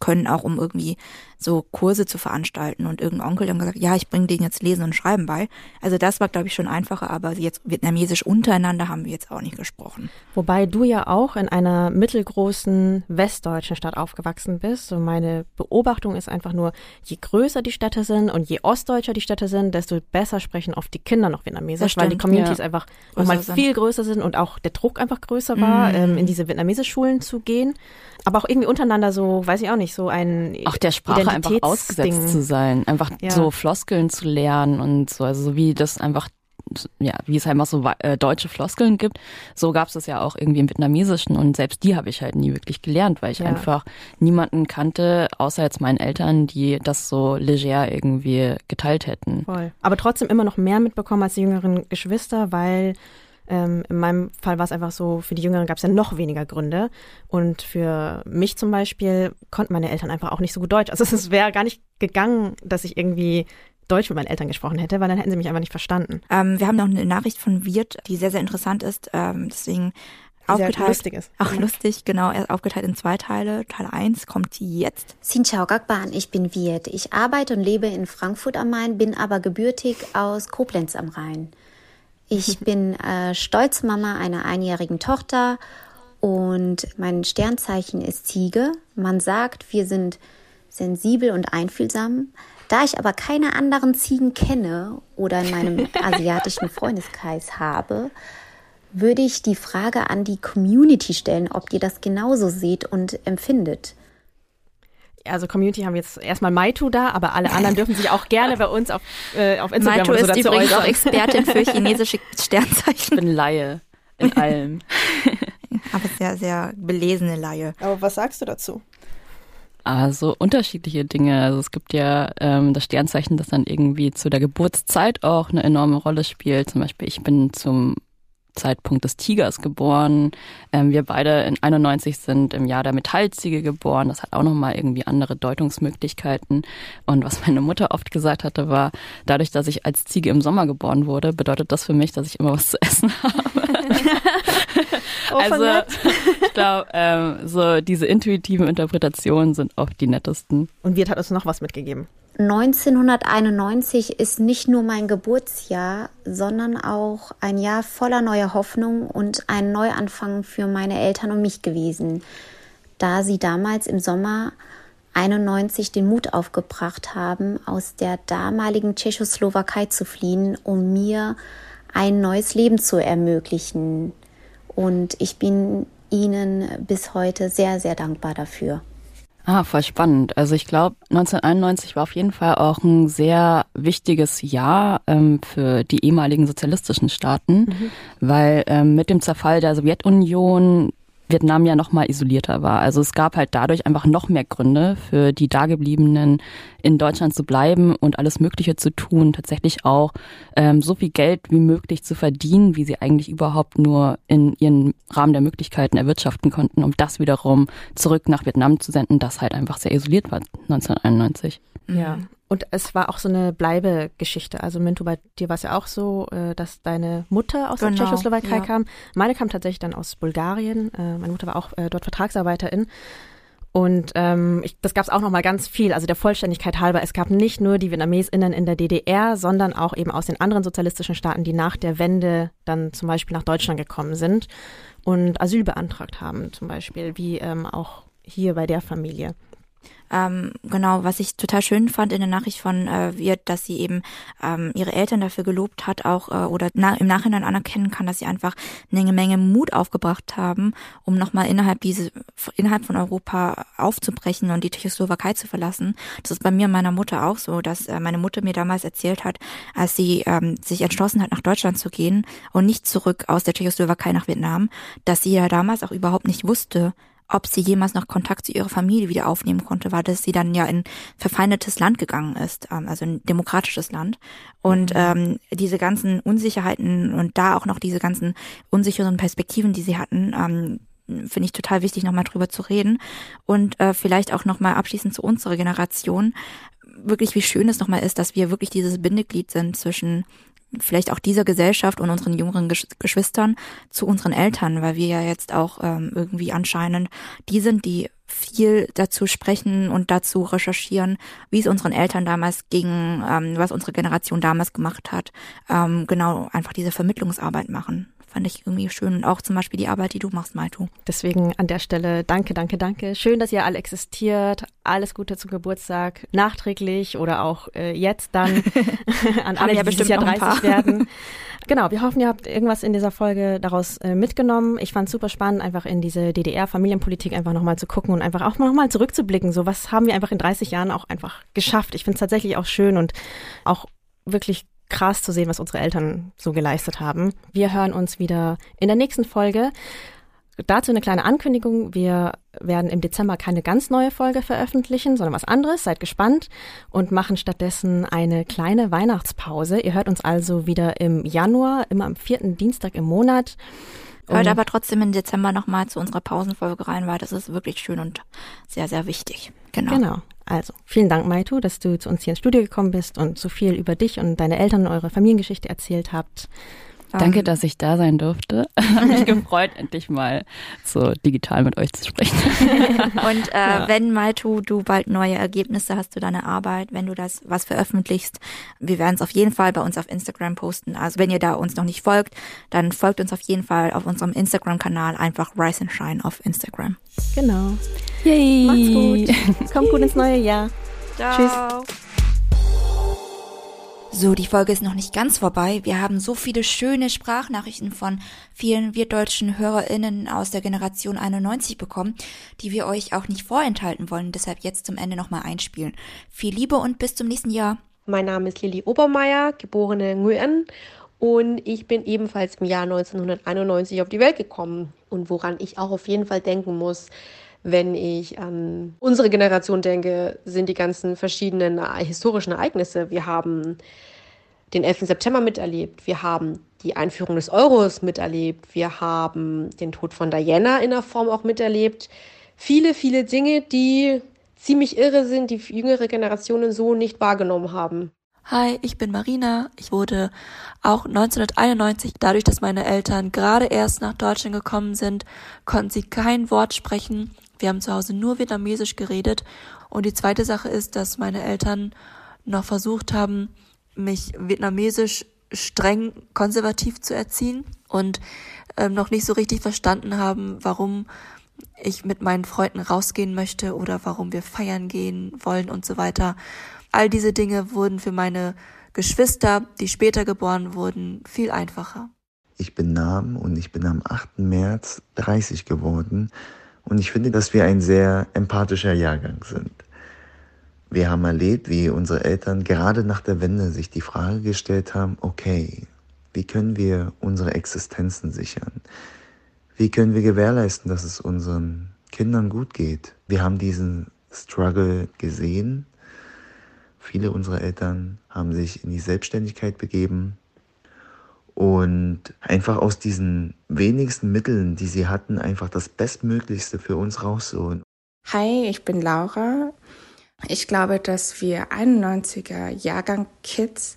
können, auch um irgendwie so Kurse zu veranstalten. Und irgendein Onkel hat gesagt, ja, ich bringe denen jetzt Lesen und Schreiben bei. Also das war, glaube ich, schon einfacher, aber jetzt vietnamesisch untereinander haben wir jetzt auch nicht gesprochen. Wobei du ja auch in einer mittelgroßen westdeutschen Stadt aufgewachsen bist. Und meine Beobachtung ist einfach nur, je größer die Städte sind und je ostdeutscher die Städte sind, desto besser sprechen oft die Kinder noch vietnamesisch, weil die Communities ja. einfach nochmal viel größer sind und auch der Druck einfach größer war, mm. ähm, in diese vietnamesisch Schulen zu gehen. Aber auch irgendwie untereinander so, weiß ich auch nicht, so ein Auch der Sprache einfach ausgesetzt zu sein, einfach ja. so Floskeln zu lernen und so, also so wie das einfach ja, wie es einfach so äh, deutsche Floskeln gibt, so gab es das ja auch irgendwie im Vietnamesischen und selbst die habe ich halt nie wirklich gelernt, weil ich ja. einfach niemanden kannte, außer jetzt meinen Eltern, die das so leger irgendwie geteilt hätten. Voll. Aber trotzdem immer noch mehr mitbekommen als die jüngeren Geschwister, weil ähm, in meinem Fall war es einfach so, für die Jüngeren gab es ja noch weniger Gründe. Und für mich zum Beispiel konnten meine Eltern einfach auch nicht so gut Deutsch. Also es wäre gar nicht gegangen, dass ich irgendwie Deutsch mit meinen Eltern gesprochen hätte, weil dann hätten sie mich einfach nicht verstanden. Ähm, wir haben noch eine Nachricht von Wirt, die sehr, sehr interessant ist. Ähm, deswegen aufgeteilt. lustig ist. Auch lustig, genau. Aufgeteilt in zwei Teile. Teil 1 kommt jetzt. Xin chào các bạn, ich bin Wirt. Ich arbeite und lebe in Frankfurt am Main, bin aber gebürtig aus Koblenz am Rhein. Ich bin äh, stolz Mama einer einjährigen Tochter und mein Sternzeichen ist Ziege. Man sagt, wir sind sensibel und einfühlsam. Da ich aber keine anderen Ziegen kenne oder in meinem asiatischen Freundeskreis habe, würde ich die Frage an die Community stellen, ob ihr das genauso seht und empfindet also Community haben jetzt erstmal Maitu da, aber alle anderen dürfen sich auch gerne bei uns auf, äh, auf Instagram Maitu so ist übrigens auch Expertin für chinesische Sternzeichen. Ich bin Laie in allem. aber sehr, sehr belesene Laie. Aber was sagst du dazu? Also unterschiedliche Dinge. Also es gibt ja ähm, das Sternzeichen, das dann irgendwie zu der Geburtszeit auch eine enorme Rolle spielt. Zum Beispiel, ich bin zum Zeitpunkt des Tigers geboren. Ähm, wir beide in 91 sind im Jahr der Metallziege geboren. Das hat auch nochmal irgendwie andere Deutungsmöglichkeiten. Und was meine Mutter oft gesagt hatte, war, dadurch, dass ich als Ziege im Sommer geboren wurde, bedeutet das für mich, dass ich immer was zu essen habe. Oh, also ich glaube, ähm, so diese intuitiven Interpretationen sind oft die nettesten. Und Wirt hat uns noch was mitgegeben. 1991 ist nicht nur mein Geburtsjahr, sondern auch ein Jahr voller neuer Hoffnung und ein Neuanfang für meine Eltern und mich gewesen, da sie damals im Sommer 91 den Mut aufgebracht haben, aus der damaligen Tschechoslowakei zu fliehen, um mir ein neues Leben zu ermöglichen. Und ich bin ihnen bis heute sehr, sehr dankbar dafür. Ah, voll spannend. Also ich glaube, 1991 war auf jeden Fall auch ein sehr wichtiges Jahr ähm, für die ehemaligen sozialistischen Staaten, mhm. weil ähm, mit dem Zerfall der Sowjetunion Vietnam ja noch isolierter war. Also es gab halt dadurch einfach noch mehr Gründe für die Dagebliebenen in Deutschland zu bleiben und alles Mögliche zu tun, tatsächlich auch ähm, so viel Geld wie möglich zu verdienen, wie sie eigentlich überhaupt nur in ihren Rahmen der Möglichkeiten erwirtschaften konnten, um das wiederum zurück nach Vietnam zu senden, das halt einfach sehr isoliert war 1991. Ja, und es war auch so eine Bleibegeschichte. Also Mintu, bei dir war es ja auch so, äh, dass deine Mutter aus genau, der Tschechoslowakei ja. kam. Meine kam tatsächlich dann aus Bulgarien. Äh, meine Mutter war auch äh, dort Vertragsarbeiterin. Und ähm, ich, das gab es auch noch mal ganz viel. Also der Vollständigkeit halber, es gab nicht nur die VietnamesInnen in der DDR, sondern auch eben aus den anderen sozialistischen Staaten, die nach der Wende dann zum Beispiel nach Deutschland gekommen sind und Asyl beantragt haben, zum Beispiel, wie ähm, auch hier bei der Familie. Ähm, genau, was ich total schön fand in der Nachricht von äh, Wirt, dass sie eben ähm, ihre Eltern dafür gelobt hat, auch äh, oder na, im Nachhinein anerkennen kann, dass sie einfach eine Menge Mut aufgebracht haben, um nochmal innerhalb diese innerhalb von Europa aufzubrechen und die Tschechoslowakei zu verlassen. Das ist bei mir und meiner Mutter auch so, dass äh, meine Mutter mir damals erzählt hat, als sie ähm, sich entschlossen hat, nach Deutschland zu gehen und nicht zurück aus der Tschechoslowakei nach Vietnam, dass sie ja damals auch überhaupt nicht wusste, ob sie jemals noch Kontakt zu ihrer Familie wieder aufnehmen konnte, war, dass sie dann ja in verfeindetes Land gegangen ist, ähm, also ein demokratisches Land. Und mhm. ähm, diese ganzen Unsicherheiten und da auch noch diese ganzen unsicheren Perspektiven, die sie hatten, ähm, finde ich total wichtig, nochmal drüber zu reden. Und äh, vielleicht auch nochmal abschließend zu unserer Generation, wirklich wie schön es nochmal ist, dass wir wirklich dieses Bindeglied sind zwischen vielleicht auch dieser Gesellschaft und unseren jüngeren Geschwistern zu unseren Eltern, weil wir ja jetzt auch ähm, irgendwie anscheinend die sind, die viel dazu sprechen und dazu recherchieren, wie es unseren Eltern damals ging, ähm, was unsere Generation damals gemacht hat. Ähm, genau, einfach diese Vermittlungsarbeit machen fand ich irgendwie schön. Und auch zum Beispiel die Arbeit, die du machst, Maltu. Deswegen an der Stelle danke, danke, danke. Schön, dass ihr alle existiert. Alles Gute zum Geburtstag. Nachträglich oder auch äh, jetzt dann an alle, ja die dieses Jahr 30 werden. Genau, wir hoffen, ihr habt irgendwas in dieser Folge daraus äh, mitgenommen. Ich fand es super spannend, einfach in diese DDR-Familienpolitik einfach nochmal zu gucken und einfach auch nochmal zurückzublicken. So, was haben wir einfach in 30 Jahren auch einfach geschafft? Ich finde es tatsächlich auch schön und auch wirklich krass zu sehen, was unsere Eltern so geleistet haben. Wir hören uns wieder in der nächsten Folge. Dazu eine kleine Ankündigung. Wir werden im Dezember keine ganz neue Folge veröffentlichen, sondern was anderes. Seid gespannt und machen stattdessen eine kleine Weihnachtspause. Ihr hört uns also wieder im Januar, immer am vierten Dienstag im Monat. Hört aber trotzdem im Dezember nochmal zu unserer Pausenfolge rein, weil das ist wirklich schön und sehr, sehr wichtig. Genau. Genau. Also, vielen Dank, Maitu, dass du zu uns hier ins Studio gekommen bist und so viel über dich und deine Eltern und eure Familiengeschichte erzählt habt. Danke, ähm, dass ich da sein durfte. Habe mich gefreut, endlich mal so digital mit euch zu sprechen. Und äh, ja. wenn Maitu, du bald neue Ergebnisse hast zu deiner Arbeit, wenn du das was veröffentlichst, wir werden es auf jeden Fall bei uns auf Instagram posten. Also wenn ihr da uns noch nicht folgt, dann folgt uns auf jeden Fall auf unserem Instagram-Kanal einfach Rise and Shine auf Instagram. Genau. Yay. Macht's gut. Kommt gut ins neue Jahr. Ciao. Tschüss. So, die Folge ist noch nicht ganz vorbei. Wir haben so viele schöne Sprachnachrichten von vielen wirtdeutschen HörerInnen aus der Generation 91 bekommen, die wir euch auch nicht vorenthalten wollen. Deshalb jetzt zum Ende nochmal einspielen. Viel Liebe und bis zum nächsten Jahr. Mein Name ist Lilly Obermeier, geborene Nguyen und ich bin ebenfalls im Jahr 1991 auf die Welt gekommen. Und woran ich auch auf jeden Fall denken muss, wenn ich an unsere Generation denke, sind die ganzen verschiedenen historischen Ereignisse. Wir haben den 11. September miterlebt, wir haben die Einführung des Euros miterlebt, wir haben den Tod von Diana in der Form auch miterlebt. Viele, viele Dinge, die ziemlich irre sind, die jüngere Generationen so nicht wahrgenommen haben. Hi, ich bin Marina. Ich wurde auch 1991, dadurch, dass meine Eltern gerade erst nach Deutschland gekommen sind, konnten sie kein Wort sprechen. Wir haben zu Hause nur Vietnamesisch geredet. Und die zweite Sache ist, dass meine Eltern noch versucht haben, mich vietnamesisch streng konservativ zu erziehen und ähm, noch nicht so richtig verstanden haben, warum ich mit meinen Freunden rausgehen möchte oder warum wir feiern gehen wollen und so weiter. All diese Dinge wurden für meine Geschwister, die später geboren wurden, viel einfacher. Ich bin Nam und ich bin am 8. März 30 geworden und ich finde, dass wir ein sehr empathischer Jahrgang sind. Wir haben erlebt, wie unsere Eltern gerade nach der Wende sich die Frage gestellt haben, okay, wie können wir unsere Existenzen sichern? Wie können wir gewährleisten, dass es unseren Kindern gut geht? Wir haben diesen Struggle gesehen. Viele unserer Eltern haben sich in die Selbstständigkeit begeben, und einfach aus diesen wenigsten Mitteln, die sie hatten, einfach das Bestmöglichste für uns rausholen. Hi, ich bin Laura. Ich glaube, dass wir 91er Jahrgang Kids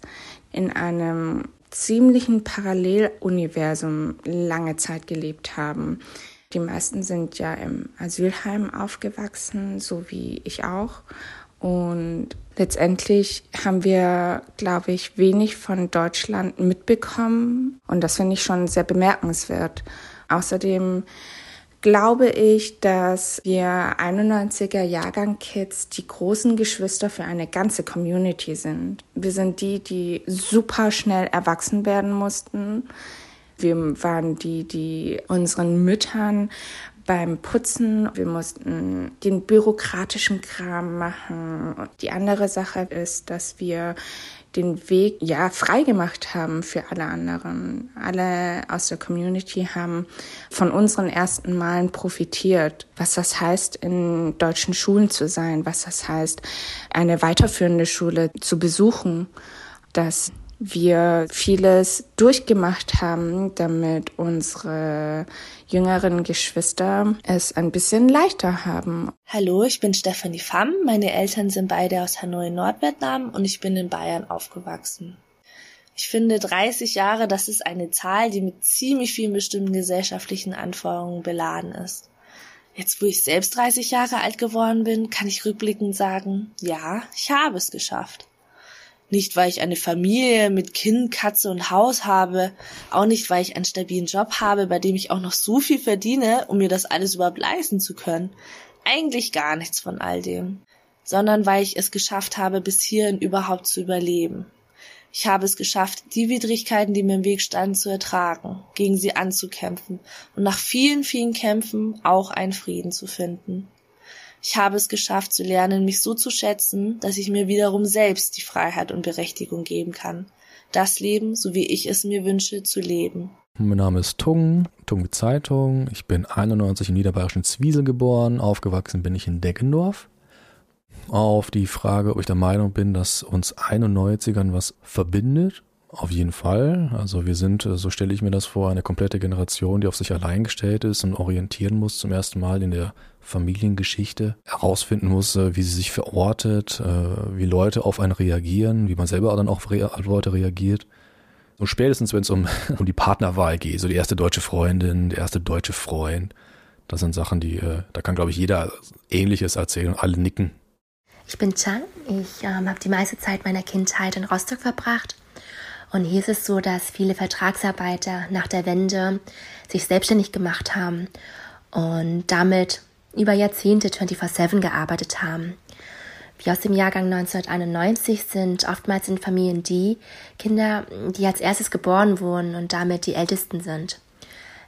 in einem ziemlichen Paralleluniversum lange Zeit gelebt haben. Die meisten sind ja im Asylheim aufgewachsen, so wie ich auch. Und letztendlich haben wir, glaube ich, wenig von Deutschland mitbekommen. Und das finde ich schon sehr bemerkenswert. Außerdem glaube ich, dass wir 91er Jahrgang Kids die großen Geschwister für eine ganze Community sind. Wir sind die, die super schnell erwachsen werden mussten. Wir waren die, die unseren Müttern beim Putzen. Wir mussten den bürokratischen Kram machen. Und die andere Sache ist, dass wir den Weg ja frei gemacht haben für alle anderen. Alle aus der Community haben von unseren ersten Malen profitiert. Was das heißt, in deutschen Schulen zu sein, was das heißt, eine weiterführende Schule zu besuchen, dass wir vieles durchgemacht haben, damit unsere jüngeren Geschwister es ein bisschen leichter haben. Hallo, ich bin Stephanie Pham. Meine Eltern sind beide aus Hanoi, Nordvietnam und ich bin in Bayern aufgewachsen. Ich finde 30 Jahre, das ist eine Zahl, die mit ziemlich vielen bestimmten gesellschaftlichen Anforderungen beladen ist. Jetzt, wo ich selbst 30 Jahre alt geworden bin, kann ich rückblickend sagen, ja, ich habe es geschafft. Nicht, weil ich eine Familie mit Kind, Katze und Haus habe, auch nicht, weil ich einen stabilen Job habe, bei dem ich auch noch so viel verdiene, um mir das alles überhaupt leisten zu können. Eigentlich gar nichts von all dem, sondern weil ich es geschafft habe, bis hierhin überhaupt zu überleben. Ich habe es geschafft, die Widrigkeiten, die mir im Weg standen, zu ertragen, gegen sie anzukämpfen und nach vielen, vielen Kämpfen auch einen Frieden zu finden. Ich habe es geschafft zu lernen, mich so zu schätzen, dass ich mir wiederum selbst die Freiheit und Berechtigung geben kann, das Leben, so wie ich es mir wünsche, zu leben. Mein Name ist Tung, Tung Zeitung. Ich bin 91 im niederbayerischen Zwiesel geboren. Aufgewachsen bin ich in Deggendorf auf die Frage, ob ich der Meinung bin, dass uns 91ern was verbindet. Auf jeden Fall. Also wir sind, so stelle ich mir das vor, eine komplette Generation, die auf sich allein gestellt ist und orientieren muss zum ersten Mal in der Familiengeschichte, herausfinden muss, äh, wie sie sich verortet, äh, wie Leute auf einen reagieren, wie man selber dann auch auf Leute reagiert. Und spätestens, wenn es um, um die Partnerwahl geht, so die erste deutsche Freundin, der erste deutsche Freund, das sind Sachen, die, äh, da kann, glaube ich, jeder Ähnliches erzählen und alle nicken. Ich bin Chang. Ich ähm, habe die meiste Zeit meiner Kindheit in Rostock verbracht. Und hier ist es so, dass viele Vertragsarbeiter nach der Wende sich selbstständig gemacht haben und damit über Jahrzehnte 24-7 gearbeitet haben. Wie aus dem Jahrgang 1991 sind oftmals in Familien die Kinder, die als erstes geboren wurden und damit die ältesten sind.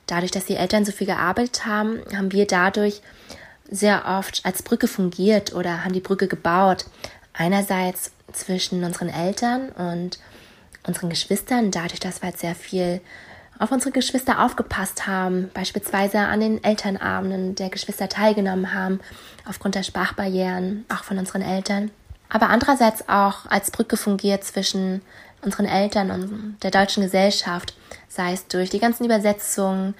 Dadurch, dass die Eltern so viel gearbeitet haben, haben wir dadurch sehr oft als Brücke fungiert oder haben die Brücke gebaut. Einerseits zwischen unseren Eltern und unseren Geschwistern, dadurch, dass wir halt sehr viel auf unsere Geschwister aufgepasst haben, beispielsweise an den Elternabenden der Geschwister teilgenommen haben, aufgrund der Sprachbarrieren, auch von unseren Eltern. Aber andererseits auch als Brücke fungiert zwischen unseren Eltern und der deutschen Gesellschaft, sei es durch die ganzen Übersetzungen,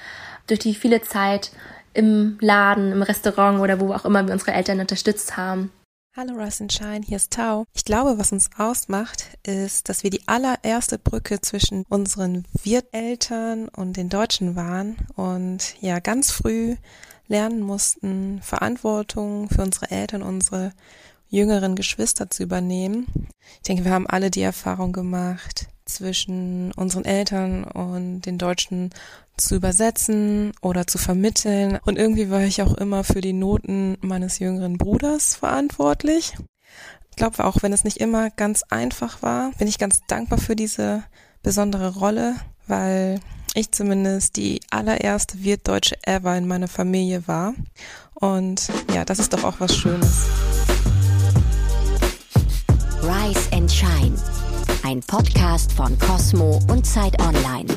durch die viele Zeit im Laden, im Restaurant oder wo auch immer wir unsere Eltern unterstützt haben. Hallo Rise and Shine, hier ist Tau. Ich glaube, was uns ausmacht, ist, dass wir die allererste Brücke zwischen unseren Wirteltern und den Deutschen waren und ja ganz früh lernen mussten, Verantwortung für unsere Eltern, unsere jüngeren Geschwister zu übernehmen. Ich denke, wir haben alle die Erfahrung gemacht, zwischen unseren Eltern und den Deutschen zu übersetzen oder zu vermitteln. Und irgendwie war ich auch immer für die Noten meines jüngeren Bruders verantwortlich. Ich glaube, auch wenn es nicht immer ganz einfach war, bin ich ganz dankbar für diese besondere Rolle, weil ich zumindest die allererste Wirtdeutsche ever in meiner Familie war. Und ja, das ist doch auch was Schönes. Rise and Shine, ein Podcast von Cosmo und Zeit Online.